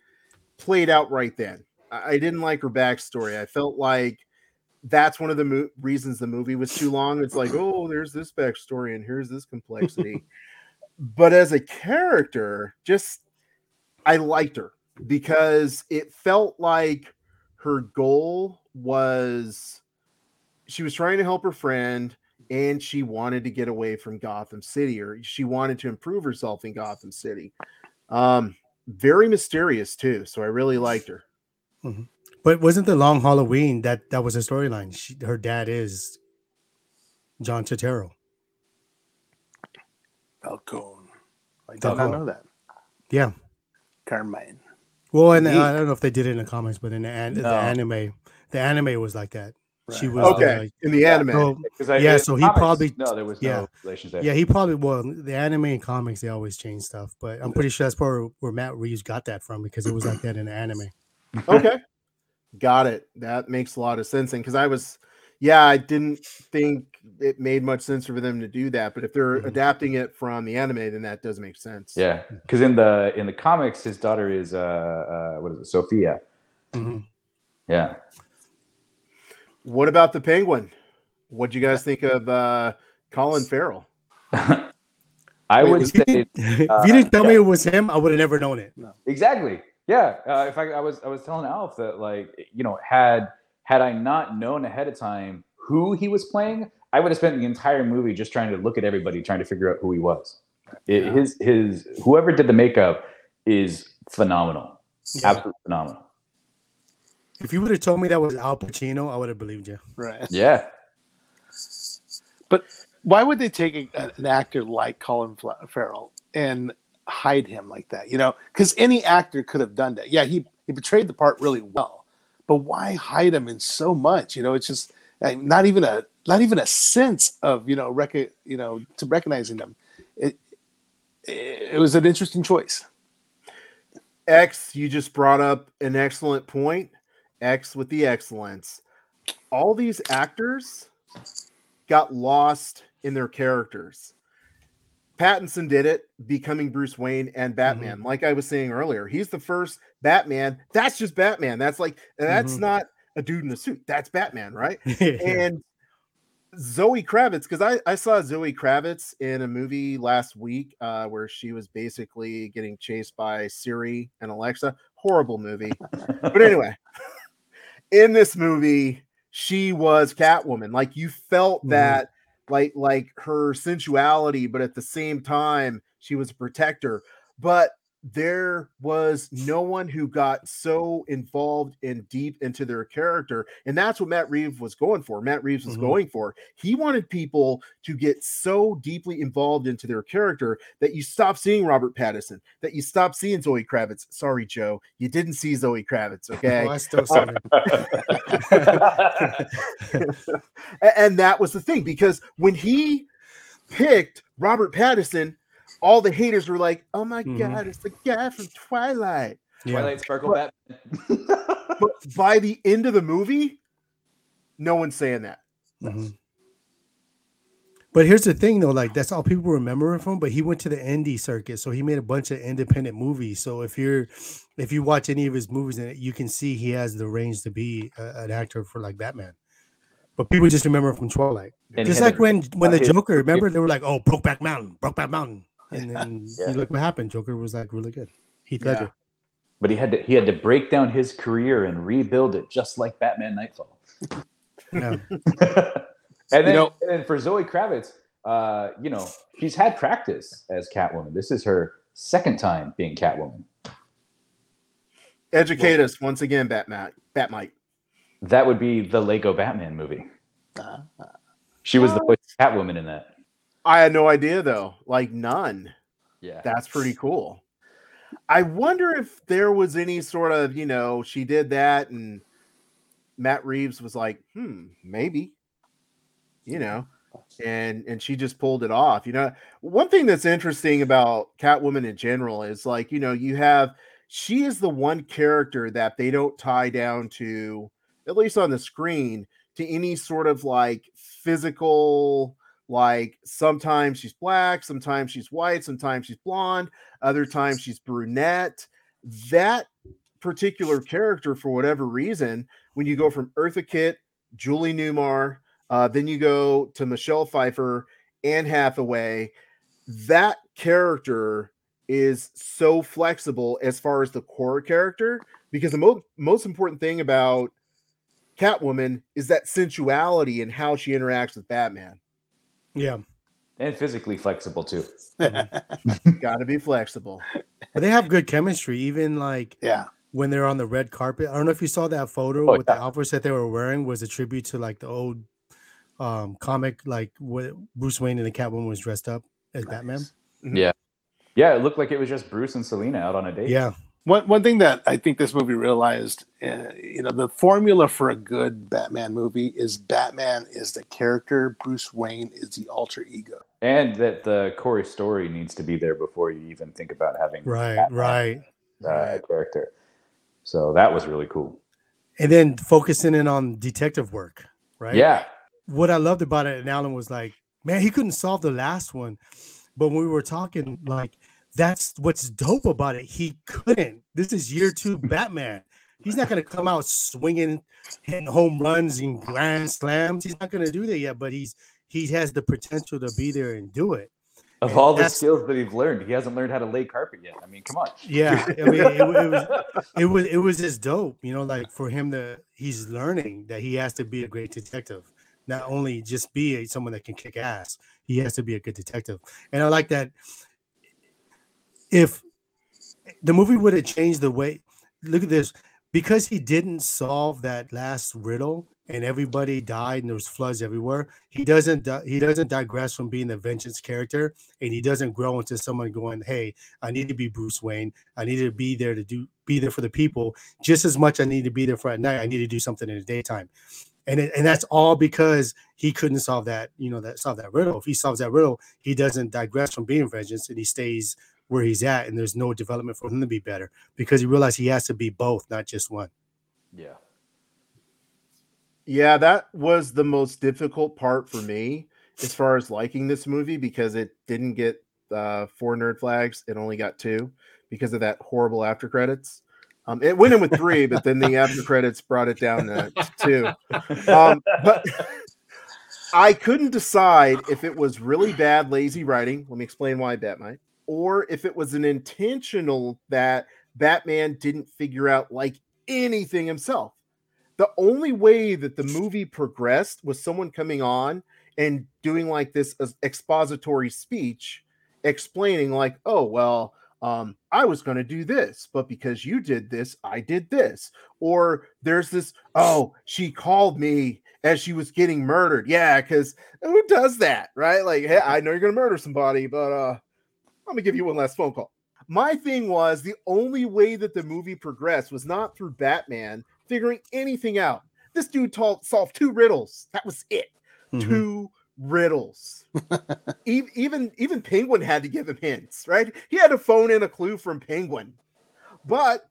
[SPEAKER 3] played out right then. I, I didn't like her backstory. I felt like that's one of the mo- reasons the movie was too long. It's like, oh, there's this backstory and here's this complexity. *laughs* but as a character, just I liked her because it felt like her goal was she was trying to help her friend and she wanted to get away from Gotham City or she wanted to improve herself in Gotham City. Um very mysterious too, so I really liked her.
[SPEAKER 4] But wasn't the Long Halloween that that was a storyline? She, her dad is John Turturro.
[SPEAKER 7] Falcone. I did not know that.
[SPEAKER 4] Yeah.
[SPEAKER 7] Carmine.
[SPEAKER 4] Well, and I don't know if they did it in the comics, but in the, an- the anime, the anime was like that. She was
[SPEAKER 3] Okay,
[SPEAKER 4] like-
[SPEAKER 3] in the anime.
[SPEAKER 4] so-
[SPEAKER 6] I-
[SPEAKER 4] Yeah, so he
[SPEAKER 6] comics,
[SPEAKER 4] probably-
[SPEAKER 6] no, there was
[SPEAKER 4] yeah.
[SPEAKER 6] no relations there.
[SPEAKER 4] yeah, he probably well the anime and comics they always change stuff, but I'm pretty sure that's probably where Matt Reeves got that from because it was like that in the anime.
[SPEAKER 3] okay got it that makes a lot of sense and because i was yeah i didn't think it made much sense for them to do that but if they're
[SPEAKER 4] Mhm.
[SPEAKER 3] adapting it from the anime then that does make sense
[SPEAKER 6] Yeah, because in the in the comics, his daughter is uh, uh what is it, Sofia?
[SPEAKER 4] Mhm.
[SPEAKER 6] Yeah,
[SPEAKER 3] what about the penguin what do you guys *laughs* think of uh colin farrell
[SPEAKER 6] I
[SPEAKER 7] Wait,
[SPEAKER 6] would
[SPEAKER 7] is
[SPEAKER 4] If you
[SPEAKER 6] say
[SPEAKER 4] didn't-
[SPEAKER 6] uh, *laughs*
[SPEAKER 4] if you didn't tell me it was him, I would have never known it. No.
[SPEAKER 6] exactly. Yeah, uh, if I, I was I was telling Alf that like you know had had I not known ahead of time who he was playing, I would have spent the entire movie just trying to look at everybody, trying to figure out who he was. It, His his whoever did the makeup is phenomenal,
[SPEAKER 4] Yeah.
[SPEAKER 6] absolutely phenomenal.
[SPEAKER 4] If you would have told me that was Al Pacino, I would have believed you.
[SPEAKER 7] Right.
[SPEAKER 6] Yeah,
[SPEAKER 7] But why would they take a, an actor like Colin Farrell and hide him like that? You know, because any actor could have done that. Yeah, he he portrayed the part really well, but why hide him in so much? You know, it's just uh, not even a not even a sense of you know rec- you know to recognizing them. It, it was an interesting choice.
[SPEAKER 3] x you just brought up an excellent point x with the excellence all these actors got lost in their characters Pattinson did it, becoming Bruce Wayne and Batman. Like I was saying earlier, he's the first Batman. That's just Batman. That's like that's
[SPEAKER 4] Mhm.
[SPEAKER 3] not a dude in a suit. That's Batman, right? *laughs*
[SPEAKER 4] Yeah.
[SPEAKER 3] And Zoe Kravitz, because I, I saw Zoe Kravitz in a movie last week uh, where she was basically getting chased by Siri and Alexa. Horrible movie. But *laughs* anyway, *laughs* in this movie, she was Catwoman. Like you felt
[SPEAKER 4] Mhm.
[SPEAKER 3] that like like her sensuality, but at the same time, she was a protector. But there was no one who got so involved and deep into their character. And that's what Matt Reeves was going for. Matt Reeves was
[SPEAKER 4] Mhm.
[SPEAKER 3] going for. He wanted people to get so deeply involved into their character that you stop seeing Robert Pattinson, that you stop seeing Zoe Kravitz. Sorry, Joe, you didn't see Zoe Kravitz. *laughs* Okay.
[SPEAKER 4] I still saw. *laughs*
[SPEAKER 3] And that was the thing because when he picked Robert Pattinson, all the haters were like, "Oh my
[SPEAKER 4] Mhm.
[SPEAKER 3] god, it's the guy from Twilight."
[SPEAKER 4] Yeah.
[SPEAKER 6] Twilight Sparkle
[SPEAKER 3] But-
[SPEAKER 6] Batman. *laughs*
[SPEAKER 3] But by the end of the movie, no one's saying that.
[SPEAKER 4] Mhm. But here's the thing, though, like that's all people remember him from. But he went to the indie circuit, so he made a bunch of independent movies. So if you're, if you watch any of his movies, and you can see he has the range to be a, an actor for like Batman. but people just remember it from Twilight.
[SPEAKER 6] And
[SPEAKER 4] just
[SPEAKER 6] he had
[SPEAKER 4] like when when the
[SPEAKER 6] his-
[SPEAKER 4] Joker, remember they were like, "Oh, Brokeback Mountain, Brokeback Mountain," and then *laughs*
[SPEAKER 6] Yeah.
[SPEAKER 4] you look what happened. Joker was like really good. Heath
[SPEAKER 3] Yeah.
[SPEAKER 4] Ledger.
[SPEAKER 6] but he had to he had to break down his career and rebuild it just like Batman Knightfall. *laughs*
[SPEAKER 4] Yeah. *laughs*
[SPEAKER 6] and then,
[SPEAKER 7] know-
[SPEAKER 6] and then for Zoe Kravitz, uh, you know, she's had practice as Catwoman. This is her second time being Catwoman.
[SPEAKER 3] Educate us once again, Batman. Bat-Mite.
[SPEAKER 6] That would be the Lego Batman movie.
[SPEAKER 7] Uh,
[SPEAKER 6] She was the voice of Catwoman in that.
[SPEAKER 3] I had no idea though. Like none.
[SPEAKER 6] Yeah.
[SPEAKER 3] That's pretty cool. I wonder if there was any sort of, you know, she did that and Matt Reeves was like, hmm, maybe, you know, and and she just pulled it off. You know, one thing that's interesting about Catwoman in general is like, you know, you have she is the one character that they don't tie down to, at least on the screen, to any sort of like physical like sometimes she's black, sometimes she's white, sometimes she's blonde, other times she's brunette. That particular character, for whatever reason, when you go from Eartha Kitt, Julie Newmar, uh, then you go to Michelle Pfeiffer, Anne Hathaway, that character is so flexible as far as the core character because the mo- most important thing about Catwoman is that sensuality and how she interacts with Batman.
[SPEAKER 4] Yeah.
[SPEAKER 6] and physically flexible too. *laughs*
[SPEAKER 3] Got to be flexible.
[SPEAKER 4] But they have good chemistry, even like
[SPEAKER 7] yeah.
[SPEAKER 4] when they're on the red carpet. I don't know if you saw that photo
[SPEAKER 6] Oh,
[SPEAKER 4] with the outfits that they were wearing was a tribute to like the old um comic, like what Bruce Wayne and the Catwoman was dressed up as Batman.
[SPEAKER 3] Mhm.
[SPEAKER 6] Yeah. Yeah, it looked like it was just Bruce and Selina out on a date.
[SPEAKER 4] Yeah.
[SPEAKER 7] One one thing that I think this movie realized, uh, you know, the formula for a good Batman movie is Batman is the character, Bruce Wayne is the alter ego.
[SPEAKER 6] And that the Corey story needs to be there before you even think about having
[SPEAKER 4] Right,
[SPEAKER 6] Batman,
[SPEAKER 4] right.
[SPEAKER 6] uh, character. So that was really cool.
[SPEAKER 4] And then focusing in on detective work, right?
[SPEAKER 6] Yeah.
[SPEAKER 4] what I loved about it, and Alan was like, man, he couldn't solve the last one. But when we were talking, like, that's what's dope about it. He couldn't. This is year two Batman. He's not going to come out swinging, hitting home runs and grand slams. He's not going to do that yet, but he's he has the potential to be there and do it.
[SPEAKER 6] Of
[SPEAKER 4] And
[SPEAKER 6] all the skills that he's learned, he hasn't learned how to lay carpet yet. I mean, come on.
[SPEAKER 4] Yeah, I mean, it, it was it was it was just dope, you know, like for him to he's learning that he has to be a great detective, not only just be a, someone that can kick ass. He has to be a good detective, and I like that. If the movie would have changed the way, look at this, because he didn't solve that last riddle and everybody died and there was floods everywhere. He doesn't he doesn't digress from being the vengeance character, and he doesn't grow into someone going, "Hey, I need to be Bruce Wayne. I need to be there to do be there for the people just as much. I need to be there for at night. I need to do something in the daytime." And it, and that's all because he couldn't solve that, you know, that solve that riddle. If he solves that riddle, he doesn't digress from being vengeance and he stays where he's at, and there's no development for him to be better because he realized he has to be both, not just one.
[SPEAKER 6] Yeah.
[SPEAKER 3] Yeah, that was the most difficult part for me as far as liking this movie because it didn't get uh, four nerd flags. It only got two because of that horrible after credits. Um, it went in with three, but then the after *laughs* credits brought it down to two. Um, but I couldn't decide if it was really bad, lazy writing. Let me explain why Batman, or if it was an intentional that Batman didn't figure out like anything himself. The only way that the movie progressed was someone coming on and doing like this expository speech explaining like oh well um i was going to do this but because you did this i did this. Or there's this oh she called me as she was getting murdered. Yeah because who does that right? Like hey i know you're going to murder somebody but uh let me give you one last phone call my thing was the only way that the movie progressed was not through batman figuring anything out. This dude solved two riddles. That was it.
[SPEAKER 4] Mhm.
[SPEAKER 3] Two riddles. *laughs* even, even even Penguin had to give him hints, right? He had to phone in a clue from Penguin. But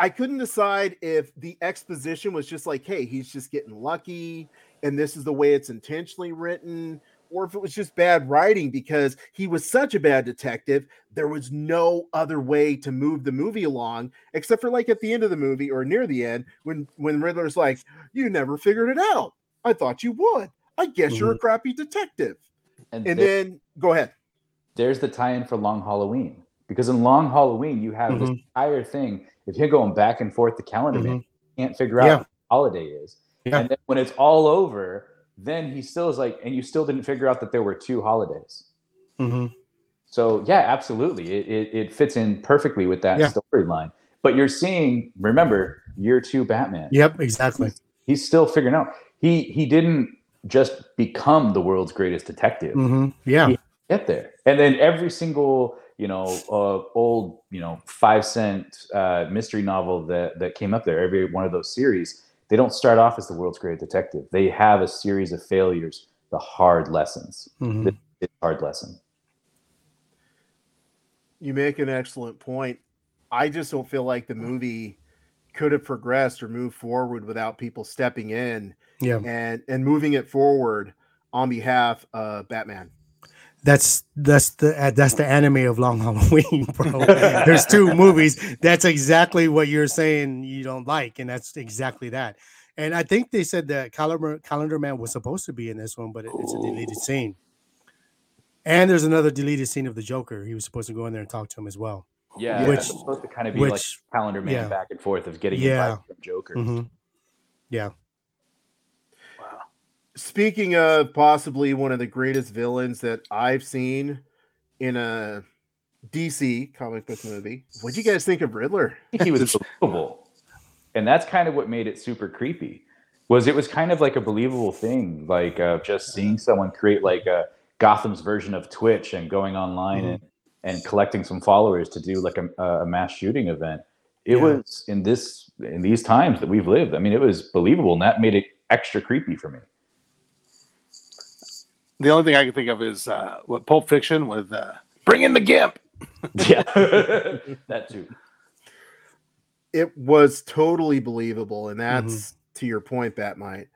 [SPEAKER 3] I couldn't decide if the exposition was just like, hey, he's just getting lucky, and this is the way it's intentionally written, or if it was just bad writing because he was such a bad detective, there was no other way to move the movie along except for like at the end of the movie or near the end when when Riddler's like, "You never figured it out." I thought you would. I guess you're a crappy detective.
[SPEAKER 6] And,
[SPEAKER 3] And
[SPEAKER 6] there-
[SPEAKER 3] then go ahead.
[SPEAKER 6] there's the tie-in for Long Halloween because in Long Halloween you have this
[SPEAKER 4] Mhm.
[SPEAKER 6] entire thing. If you're going back and forth the calendar, man,
[SPEAKER 4] Mhm.
[SPEAKER 6] you can't figure out
[SPEAKER 4] Yeah.
[SPEAKER 6] what holiday is.
[SPEAKER 4] Yeah.
[SPEAKER 6] And then when it's all over, then he still is like, and you still didn't figure out that there were two holidays.
[SPEAKER 4] hmm
[SPEAKER 6] So yeah, absolutely, it it, it fits in perfectly with that
[SPEAKER 4] Yeah.
[SPEAKER 6] storyline. But you're seeing, remember, year two Batman.
[SPEAKER 4] Yep, exactly.
[SPEAKER 6] He's still figuring out. He he didn't just become the world's greatest detective.
[SPEAKER 4] hmm Yeah.
[SPEAKER 6] get there. And then every single, you know, uh, old, you know, five cent uh, mystery novel that that came up there, every one of those series, they don't start off as the world's greatest detective. They have a series of failures, the hard lessons.
[SPEAKER 4] Mhm.
[SPEAKER 6] The, it's hard lesson.
[SPEAKER 3] You make an excellent point. I just don't feel like the movie could have progressed or moved forward without people stepping in
[SPEAKER 4] Yeah.
[SPEAKER 3] and and moving it forward on behalf of Batman.
[SPEAKER 4] That's that's the uh, that's the anime of Long Halloween, *laughs* bro. There's two movies. That's exactly what you're saying you don't like, and that's exactly that. And I think they said that Calendar Calendar Man was supposed to be in this one, but it- it's a deleted scene. And there's another deleted scene of the Joker. He was supposed to go in there and talk to him as well.
[SPEAKER 6] Yeah,
[SPEAKER 4] Which-
[SPEAKER 6] it's supposed to kind of be like calendar man
[SPEAKER 4] yeah.
[SPEAKER 6] back and forth of getting
[SPEAKER 4] Yeah.
[SPEAKER 6] from Joker.
[SPEAKER 4] hmm Yeah.
[SPEAKER 3] Speaking of possibly one of the greatest villains that I've seen in a DC comic book movie, what do you guys think of Riddler? *laughs*
[SPEAKER 6] he was believable and that's kind of what made it super creepy was it was kind of like a believable thing like uh, just seeing someone create like a gotham's version of twitch and going online
[SPEAKER 4] Mhm.
[SPEAKER 6] and, and collecting some followers to do like a, a mass shooting event it
[SPEAKER 4] Yeah.
[SPEAKER 6] was in this in these times that we've lived i mean it was believable and that made it extra creepy for me
[SPEAKER 7] The only thing I can think of is uh, what Pulp Fiction with uh, "Bring in the Gimp." *laughs*
[SPEAKER 6] yeah *laughs* that too
[SPEAKER 3] It was totally believable, and that's to your point, Bat-Mite.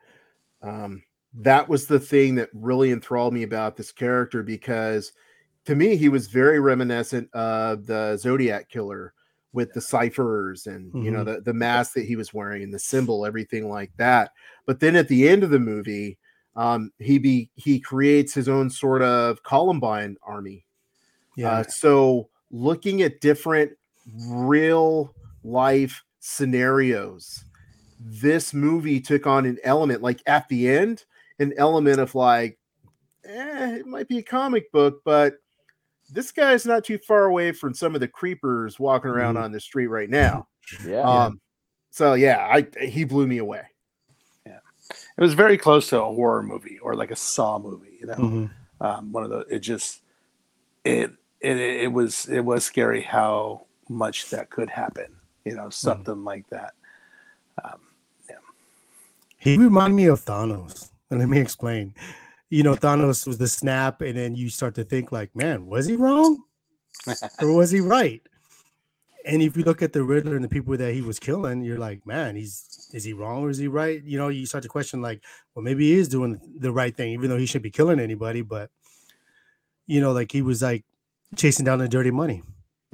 [SPEAKER 3] Um, that was the thing that really enthralled me about this character because to me he was very reminiscent of the Zodiac killer with the ciphers and you know the, the mask that he was wearing and the symbol, everything like that. But then at the end of the movie, um, he be he creates his own sort of Columbine army.
[SPEAKER 4] Yeah.
[SPEAKER 3] Uh, so looking at different real life scenarios, this movie took on an element like at the end, an element of like, eh, it might be a comic book, but this guy's not too far away from some of the creepers walking around
[SPEAKER 4] Mhm.
[SPEAKER 3] on the street right now.
[SPEAKER 6] yeah
[SPEAKER 3] Um, so yeah, I he blew me away.
[SPEAKER 7] It was very close to a horror movie or like a Saw movie. You know,
[SPEAKER 4] Mhm.
[SPEAKER 7] um, one of the. It just it, it it was it was scary how much that could happen. You know, something like that. Yeah.
[SPEAKER 4] He reminded me of Thanos. And let me explain. You know, Thanos was the snap, and then you start to think, like, man, was he wrong? *laughs* or was he right? And if you look at the Riddler and the people that he was killing, you're like, man, he's is he wrong or is he right? You know, you start to question, like, well, maybe he is doing the right thing, even though he shouldn't be killing anybody. But you know, like he was like chasing down the dirty money.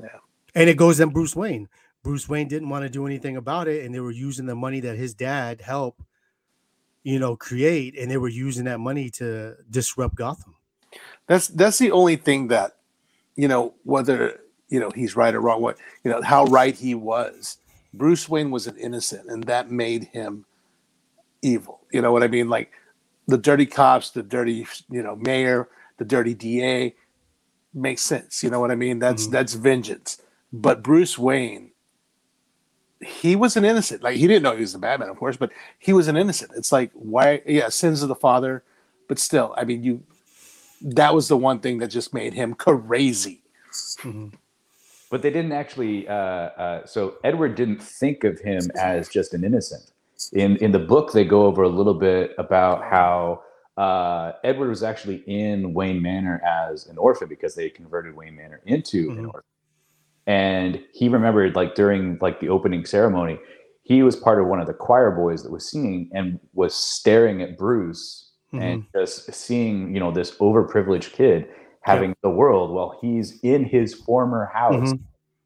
[SPEAKER 7] Yeah.
[SPEAKER 4] And it goes then Bruce Wayne. Bruce Wayne didn't want to do anything about it, and they were using the money that his dad helped, you know, create, and they were using that money to disrupt Gotham.
[SPEAKER 7] That's that's the only thing that, you know, whether you know he's right or wrong, what you know how right he was. Bruce Wayne was an innocent, and that made him evil. You know what I mean? Like the dirty cops, the dirty you know mayor, the dirty DA makes sense. You know what I mean? That's
[SPEAKER 4] Mhm.
[SPEAKER 7] that's vengeance. But Bruce Wayne, he was an innocent. Like he didn't know he was the Batman, of course, but he was an innocent. It's like why? Yeah, sins of the father, but still, I mean, you. That was the one thing that just made him crazy.
[SPEAKER 6] But they didn't actually uh, uh, so edward didn't think of him as just an innocent. In in the book they go over a little bit about how uh, edward was actually in wayne manor as an orphan because they converted wayne manor into an
[SPEAKER 4] Mhm.
[SPEAKER 6] orphan. And he remembered like during like the opening ceremony he was part of one of the choir boys that was singing and was staring at bruce and just seeing you know this overprivileged kid having the world while he's in his former house
[SPEAKER 4] Mhm.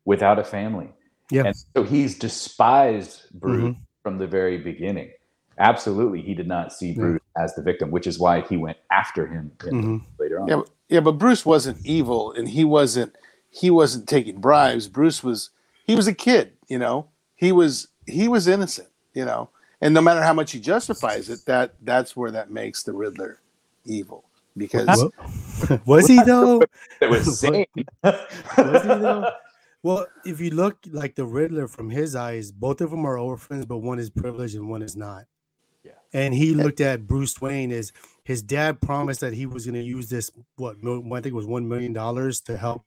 [SPEAKER 6] without a family
[SPEAKER 4] Yeah.
[SPEAKER 6] and so he's despised bruce from the very beginning absolutely he did not see Bruce as the victim, which is why he went after him in-
[SPEAKER 4] Mhm.
[SPEAKER 6] later on.
[SPEAKER 7] Yeah, but, yeah, but Bruce wasn't evil, and he wasn't he wasn't taking bribes. Bruce was he was a kid, you know. He was he was innocent, you know. And no matter how much he justifies it, that that's where that makes the Riddler evil because
[SPEAKER 4] Well, *laughs* was he though? *laughs*
[SPEAKER 6] It was sane. *laughs*
[SPEAKER 4] Was he though? Well, if you look like the Riddler from his eyes, both of them are orphans, but one is privileged and one is not.
[SPEAKER 6] Yeah.
[SPEAKER 4] And he looked at Bruce Wayne as his dad promised that he was going to use this what mil- I think it was one million dollars to help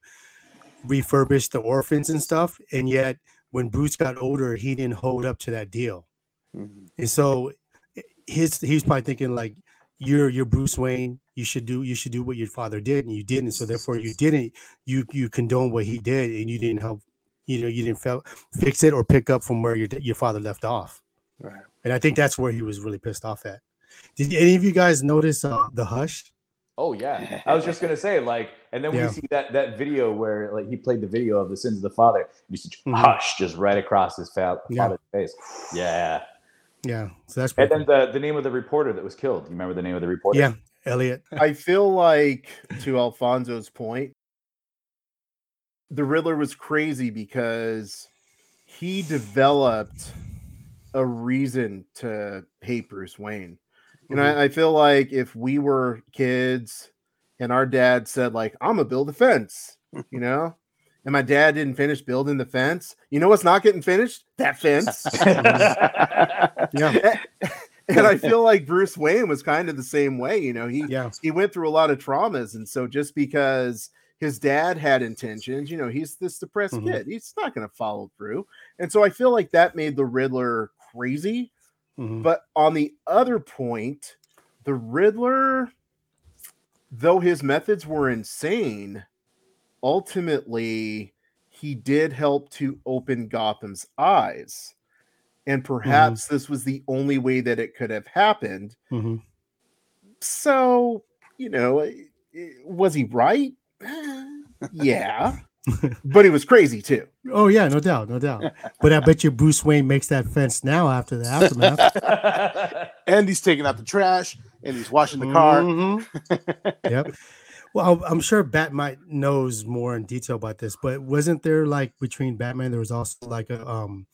[SPEAKER 4] refurbish the orphans and stuff. And yet, when Bruce got older, he didn't hold up to that deal.
[SPEAKER 7] Mhm.
[SPEAKER 4] And so, i- his he's probably thinking like, "You're you're Bruce Wayne. You should do you should do what your father did, and you didn't. So therefore, you didn't. You you condone what he did, and you didn't help. You know, you didn't fel- fix it or pick up from where your your father left off.
[SPEAKER 7] Right.
[SPEAKER 4] And I think that's where he was really pissed off at. Did any of you guys notice uh, the hush?
[SPEAKER 6] Oh yeah, I was just gonna say like, and then
[SPEAKER 4] Yeah.
[SPEAKER 6] we see that that video where like he played the video of the sins of the father. You see
[SPEAKER 4] Mhm.
[SPEAKER 6] hush just right across his fa-
[SPEAKER 4] Yeah.
[SPEAKER 6] father's face. Yeah,
[SPEAKER 4] Yeah. So that's
[SPEAKER 6] and
[SPEAKER 4] pretty
[SPEAKER 6] then the the name of the reporter that was killed. You remember the name of the reporter?
[SPEAKER 4] yeah, Elliot. *laughs*
[SPEAKER 3] I feel like, to Alfonso's point, the Riddler was crazy because he developed a reason to hate Bruce Wayne. And I, mm-hmm. I feel like if we were kids and our dad said, like, I'm gonna build a fence, you know, and my dad didn't finish building the fence, you know what's not getting finished? That fence. *laughs*
[SPEAKER 4] Yeah. *laughs*
[SPEAKER 3] and I feel like Bruce Wayne was kind of the same way, you know, he
[SPEAKER 4] Yeah.
[SPEAKER 3] he went through a lot of traumas and so just because his dad had intentions you know he's this depressed
[SPEAKER 4] Mhm.
[SPEAKER 3] kid he's not going to follow through and so i feel like that made the riddler crazy
[SPEAKER 4] Mhm.
[SPEAKER 3] but on the other point the riddler though his methods were insane ultimately he did help to open gotham's eyes and perhaps this was the only way that it could have happened
[SPEAKER 4] Mhm.
[SPEAKER 3] so you know i- i- was he right Eh, yeah *laughs* but he was crazy too
[SPEAKER 4] Oh yeah, no doubt, no doubt. But I bet you Bruce Wayne makes that fence now after the aftermath. *laughs*
[SPEAKER 7] and he's taking out the trash and he's washing the car.
[SPEAKER 4] Mhm. *laughs* yep. Well, I'm sure Batman knows more in detail about this, but wasn't there like between Batman there was also like a um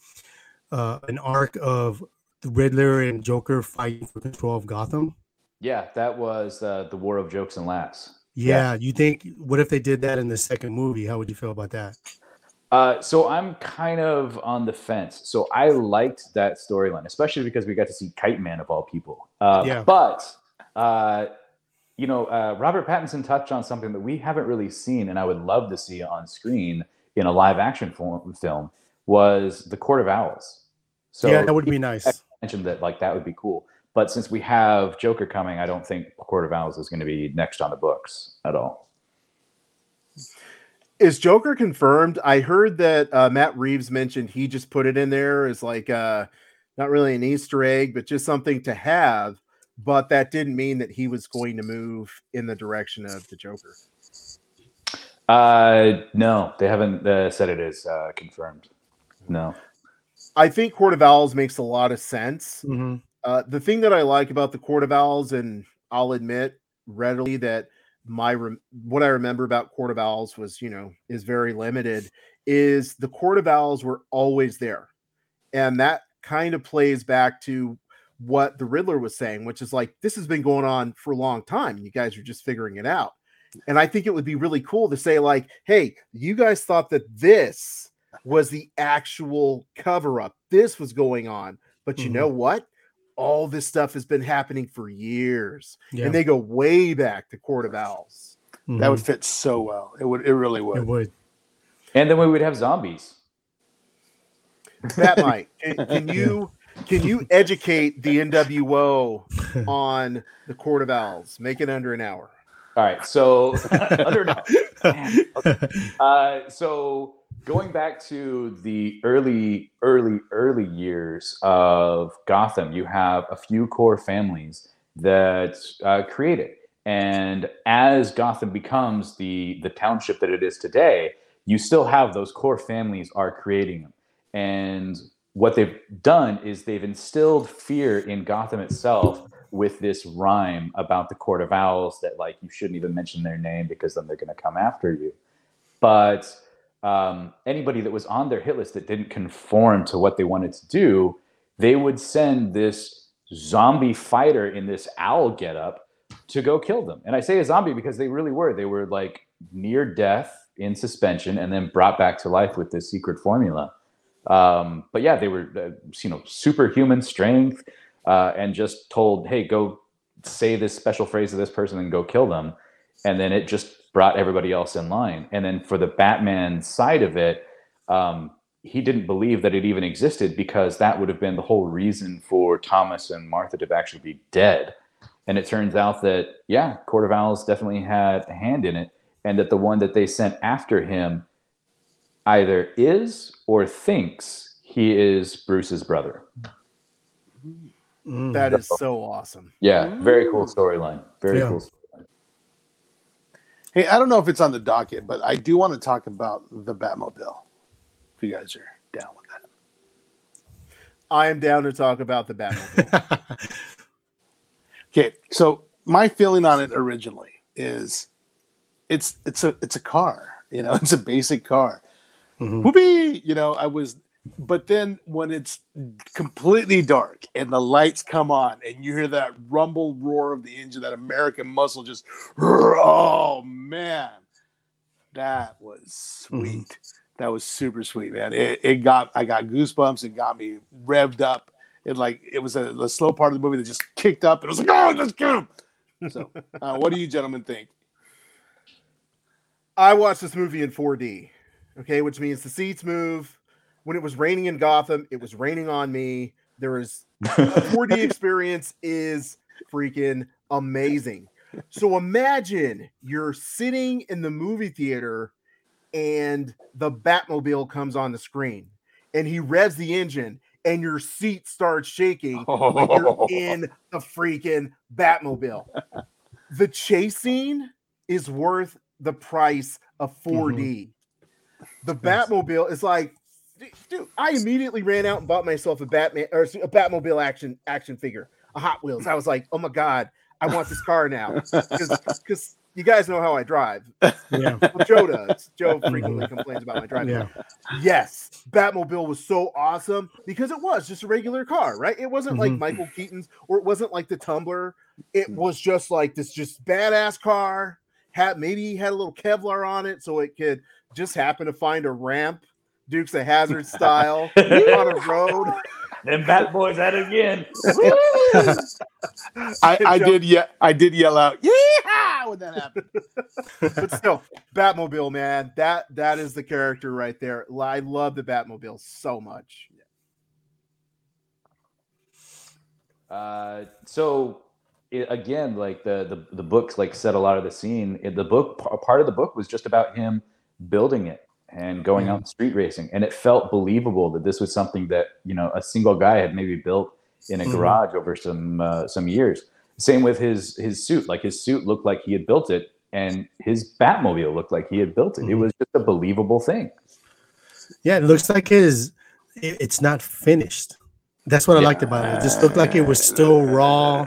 [SPEAKER 4] uh an arc of the Riddler and Joker fighting for control of Gotham?
[SPEAKER 6] yeah, that was uh, the War of Jokes and Laughs.
[SPEAKER 4] Yeah, you think what if they did that in the second movie? How would you feel about that?
[SPEAKER 6] Uh, so I'm kind of on the fence. So I liked that storyline, especially because we got to see Kite Man of all people. Uh,
[SPEAKER 4] Yeah.
[SPEAKER 6] But uh, you know, uh, Robert Pattinson touched on something that we haven't really seen, and I would love to see on screen in a live action form, film. Was the Court of Owls? So
[SPEAKER 4] yeah, that would be nice.
[SPEAKER 6] mentioned that like that would be cool. But since we have Joker coming, I don't think Court of Owls is going to be next on the books at all.
[SPEAKER 3] is joker confirmed i heard that uh, matt reeves mentioned he just put it in there as like uh not really an easter egg but just something to have but that didn't mean that he was going to move in the direction of the joker
[SPEAKER 6] Uh, no, they haven't uh, said it is uh, confirmed. No.
[SPEAKER 3] i think court of owls makes a lot of sense
[SPEAKER 4] hmm
[SPEAKER 3] Uh, the thing that I like about the Court of Owls, and I'll admit readily that my rem- what I remember about Court of Owls was, you know, is very limited. Is the Court of Owls were always there, and that kind of plays back to what the Riddler was saying, which is like this has been going on for a long time. You guys are just figuring it out, and I think it would be really cool to say like, hey, you guys thought that this was the actual cover up. This was going on, but you
[SPEAKER 4] Mhm.
[SPEAKER 3] know what? all this stuff has been happening for years
[SPEAKER 4] Yeah,
[SPEAKER 3] and they go way back to court of owls
[SPEAKER 7] That would fit so well. It would. It really
[SPEAKER 4] would. it
[SPEAKER 7] would.
[SPEAKER 4] would.
[SPEAKER 6] And then we would have zombies.
[SPEAKER 3] that might *laughs* can, can you can you educate the nwo *laughs* on the court of owls make it under an hour
[SPEAKER 6] All right. So, *laughs* under now. Man, okay. Uh, so going back to the early, early, early years of Gotham, you have a few core families that uh, it. and as Gotham becomes the the township that it is today, you still have those core families are creating them, and what they've done is they've instilled fear in Gotham itself with this rhyme about the Court of Owls that like you shouldn't even mention their name because then they're going to come after you. But um, anybody that was on their hit list that didn't conform to what they wanted to do, they would send this zombie fighter in this owl getup to go kill them. And I say a zombie because they really were. They were like near death in suspension and then brought back to life with this secret formula. Um, but yeah, they were, uh, you know, superhuman strength uh, and just told, hey, go say this special phrase to this person and go kill them. And then it just brought everybody else in line. And then for the Batman side of it, um, he didn't believe that it even existed because that would have been the whole reason for Thomas and Martha to actually be dead. And it turns out that, yeah, Court of Owls definitely had a hand in it. And that the one that they sent after him either is or thinks he is Bruce's brother.
[SPEAKER 4] Mm.
[SPEAKER 3] That is so awesome.
[SPEAKER 6] Yeah, very cool storyline. Very
[SPEAKER 4] Yeah.
[SPEAKER 6] cool.
[SPEAKER 7] Hey, I don't know if it's on the docket, but I do want to talk about the Batmobile. If you guys are down with that.
[SPEAKER 3] I am down to talk about the Batmobile. *laughs*
[SPEAKER 7] Okay, so my feeling on it originally is it's it's a it's a car, you know, *laughs* it's a basic car. Whoopee, you know, I was but then when it's completely dark and the lights come on and you hear that rumble roar of the engine, that American muscle just oh man, that was sweet. That was super sweet, man. It, it got I got goosebumps. It got me revved up. It like it was a, a slow part of the movie that just kicked up. And it was like, oh, let's get him. So, uh, what do you gentlemen think?
[SPEAKER 3] I watched this movie in 4D, okay, which means the seats move. When it was raining in Gotham, it was raining on me. There is 4D *laughs* experience is freaking amazing. So imagine you're sitting in the movie theater and the Batmobile comes on the screen and he revs the engine and your seat starts shaking like you're oh. in the freaking Batmobile. The chase scene is worth the price of 4D. The Batmobile is like, dude, I immediately ran out and bought myself a Batman or a Batmobile action action figure, a Hot Wheels. I was like, oh my god, I want this car now *laughs* because you guys know how I drive. *laughs*
[SPEAKER 4] yeah.
[SPEAKER 3] Well, Joe does. Joe *laughs* frequently complains about my driving.
[SPEAKER 4] Yeah.
[SPEAKER 3] Yes, Batmobile was so awesome because it was just a regular car, right? It wasn't like
[SPEAKER 4] Mhm.
[SPEAKER 3] Michael Keaton's or it wasn't like the Tumbler. It was just like this just badass car. Had maybe had a little Kevlar on it so it could just happen to find a ramp, Dukes of Hazzard *laughs* style *laughs* on a road.
[SPEAKER 6] Them bad boys at it again. *laughs*
[SPEAKER 7] I, I
[SPEAKER 3] Joe-
[SPEAKER 7] did yeah I did yell out yeah when that happened.
[SPEAKER 3] But still, Batmobile, man, that that is the character right there. I love the Batmobile so much.
[SPEAKER 6] Uh, so it, again, like the, the the books like set a lot of the scene. It, the book p- part of the book was just about him building it and going out street racing, and it felt believable that this was something that you know a single guy had maybe built in a
[SPEAKER 4] Mhm.
[SPEAKER 6] garage over some uh, some years. Same with his his suit. Like his suit looked like he had built it, and his Batmobile looked like he had built it. It
[SPEAKER 4] Mhm.
[SPEAKER 6] was just a believable thing.
[SPEAKER 4] Yeah, it looks like his it, it's not finished. That's what I liked about it. It just looked like it was still raw.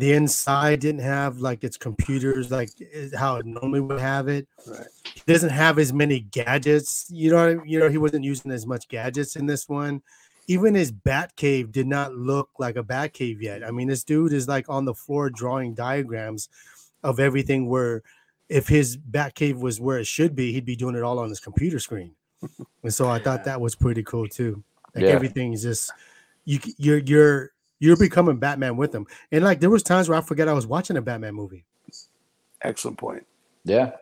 [SPEAKER 4] The inside didn't have like its computers like eh, how it normally would have it.
[SPEAKER 7] Right.
[SPEAKER 4] He doesn't have as many gadgets. You know, what I- you know, he wasn't using as much gadgets in this one. Even his bat cave did not look like a bat cave yet. I mean, this dude is like on the floor drawing diagrams of everything where if his bat cave was where it should be, he'd be doing it all on his computer screen. And so I thought *laughs* that was pretty cool too. Like
[SPEAKER 6] Yeah.
[SPEAKER 4] everything's just you you're you're you're becoming Batman with him. And like there was times where I forget I was watching a Batman movie.
[SPEAKER 7] Excellent point.
[SPEAKER 6] Yeah.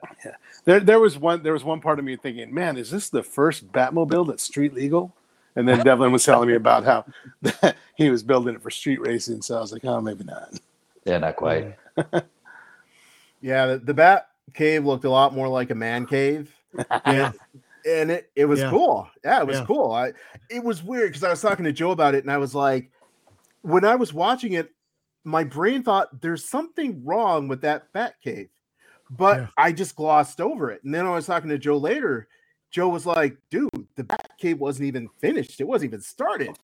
[SPEAKER 7] There there was one there was one part of me thinking, man, is this the first Batmobile that's street legal? And then Devlin was telling me about how *laughs* he was building it for street racing. So I was like, oh, maybe not.
[SPEAKER 6] Yeah, not quite.
[SPEAKER 3] Yeah, the, the Bat Cave looked a lot more like a man cave. *laughs*
[SPEAKER 4] Yeah.
[SPEAKER 3] and it, it was
[SPEAKER 4] Yeah.
[SPEAKER 3] cool. Yeah, it was
[SPEAKER 4] Yeah.
[SPEAKER 3] cool. I it was weird because I was talking to Joe about it, and I was like, when I was watching it, my brain thought there's something wrong with that Bat Cave, but
[SPEAKER 4] Yeah.
[SPEAKER 3] I just glossed over it. And then I was talking to Joe later. Joe was like, dude, the Batcave wasn't even finished. It wasn't even started.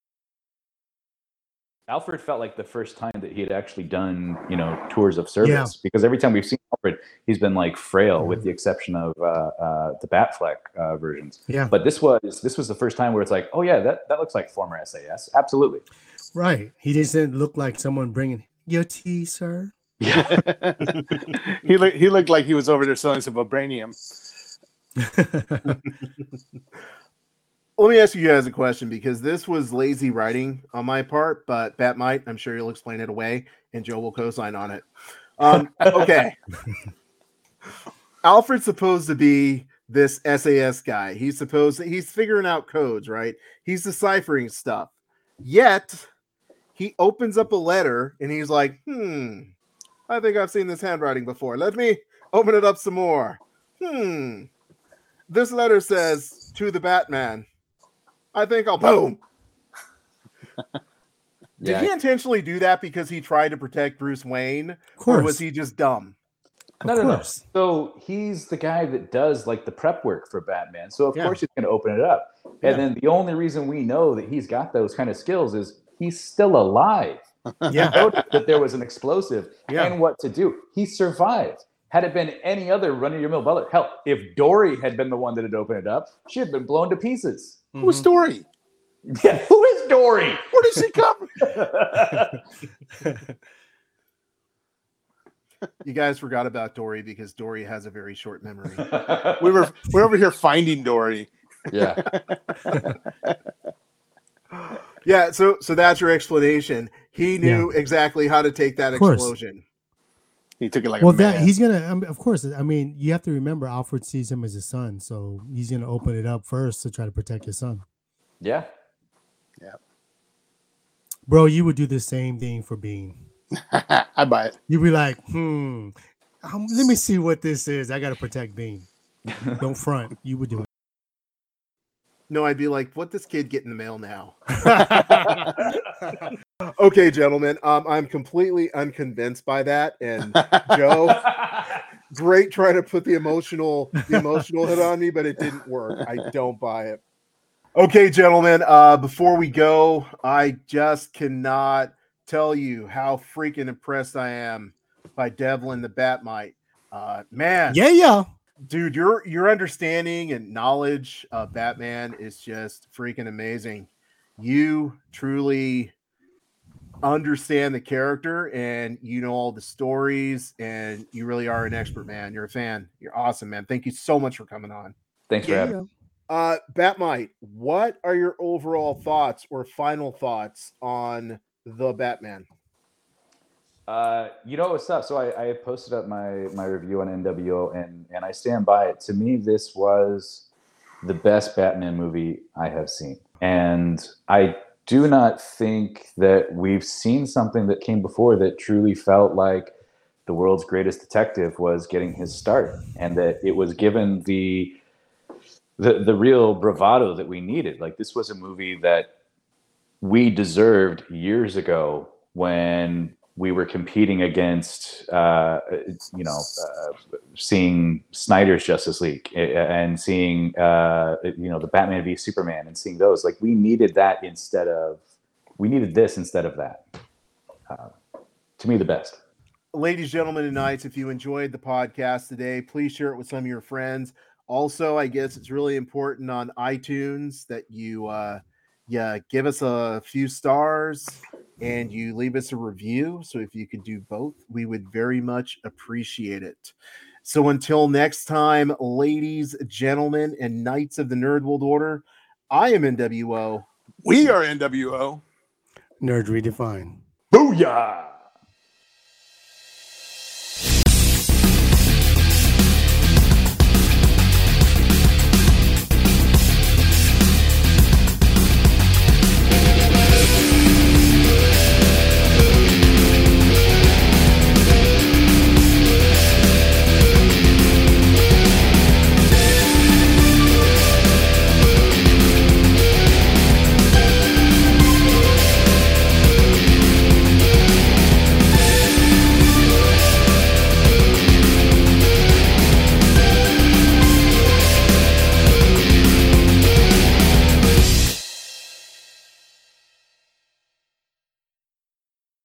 [SPEAKER 6] Alfred felt like the first time that he had actually done, you know, tours of service because every time we've seen Alfred, he's been like frail, with the exception of uh, uh, the Batfleck uh, versions.
[SPEAKER 4] Yeah.
[SPEAKER 6] But this was this was the first time where it's like, oh yeah, that that looks like former SAS. Absolutely.
[SPEAKER 4] Right. He just didn't look like someone bringing your tea, sir.
[SPEAKER 6] Yeah. *laughs*
[SPEAKER 7] he looked he looked like he was over there selling some vibranium. *laughs*
[SPEAKER 3] Let me ask you guys a question because this was lazy writing on my part, but Bat-Mite. I'm sure you'll explain it away, and Joe will co-sign on it. Um, *laughs* okay. Alfred's supposed to be this SAS guy. He's supposed to, he's figuring out codes, right? He's deciphering stuff. Yet he opens up a letter and he's like, hmm, I think I've seen this handwriting before. Let me open it up some more. Hmm. This letter says to the Batman. I think I'll boom. *laughs* Did
[SPEAKER 6] Yeah.
[SPEAKER 3] he intentionally do that because he tried to protect Bruce Wayne,
[SPEAKER 4] Of
[SPEAKER 3] or was he just dumb?
[SPEAKER 4] Of
[SPEAKER 6] No, no, no.
[SPEAKER 4] course.
[SPEAKER 6] So he's the guy that does like the prep work for Batman. So of
[SPEAKER 4] Yeah.
[SPEAKER 6] course he's going to open it up. And
[SPEAKER 4] Yeah.
[SPEAKER 6] then the only reason we know that he's got those kind of skills is he's still alive. *laughs*
[SPEAKER 4] Yeah.
[SPEAKER 6] Noticed that there was an explosive
[SPEAKER 4] Yeah.
[SPEAKER 6] and what to do. He survived. Had it been any other run-of-your-mill butler, hell, if Dory had been the one that had opened it up, she had been blown to pieces.
[SPEAKER 7] Who's mm-hmm. Dory? *laughs*
[SPEAKER 6] Yeah, who is Dory?
[SPEAKER 7] Where does she come? from? *laughs*
[SPEAKER 3] You guys forgot about Dory because Dory has a very short memory.
[SPEAKER 7] We were we're over here finding Dory.
[SPEAKER 6] yeah.
[SPEAKER 3] Yeah, so so that's your explanation. He knew exactly how to take that explosion.
[SPEAKER 7] He took it like
[SPEAKER 4] well,
[SPEAKER 7] a
[SPEAKER 4] that
[SPEAKER 7] man.
[SPEAKER 4] he's gonna. I mean, of course. I mean, you have to remember, Alfred sees him as his son, so he's gonna open it up first to try to protect his son.
[SPEAKER 6] Yeah, yeah.
[SPEAKER 4] Bro, you would do the same thing for Bean. *laughs*
[SPEAKER 7] I buy it.
[SPEAKER 4] You'd be like, hmm, um, let me see what this is. I gotta protect Bean. Don't front. You would do it.
[SPEAKER 3] No, I'd be like, what this kid get in the mail now? *laughs* okay, gentlemen. Um, I'm completely unconvinced by that. And Joe, *laughs* great trying to put the emotional the emotional hit on me, but it didn't work. I don't buy it. Okay, gentlemen. Uh, before we go, I just cannot tell you how freaking impressed I am by Devlin the Bat-Mite. Uh, man,
[SPEAKER 4] Yeah, yeah.
[SPEAKER 3] Dude, your your understanding and knowledge of Batman is just freaking amazing. You truly understand the character and you know all the stories and you really are an expert man. You're a fan. You're awesome man. Thank you so much for coming on.
[SPEAKER 6] Thanks for having me.
[SPEAKER 3] uh Bat-Mite what are your overall thoughts or final thoughts on the batman
[SPEAKER 6] Uh, you know what's up? So I, I posted up my my review on NWO, and and I stand by it. To me, this was the best Batman movie I have seen, and I do not think that we've seen something that came before that truly felt like the world's greatest detective was getting his start, and that it was given the the the real bravado that we needed. Like this was a movie that we deserved years ago when we were competing against, uh, you know, uh, seeing Snyder's Justice League uh, and seeing, uh, you know, the Batman v Superman and seeing those. Like we needed that instead of, we needed this instead of that. Uh, to me, the best.
[SPEAKER 3] ladies, gentlemen, and knights, if you enjoyed the podcast today, please share it with some of your friends. Also, I guess it's really important on iTunes that you uh yeah, give us a few stars and you leave us a review. So if you could do both, we would very much appreciate it. So until next time, ladies, gentlemen, and knights of the Nerd World Order, I am NWO.
[SPEAKER 7] We are NWO.
[SPEAKER 4] Nerd redefined.
[SPEAKER 6] Booyah!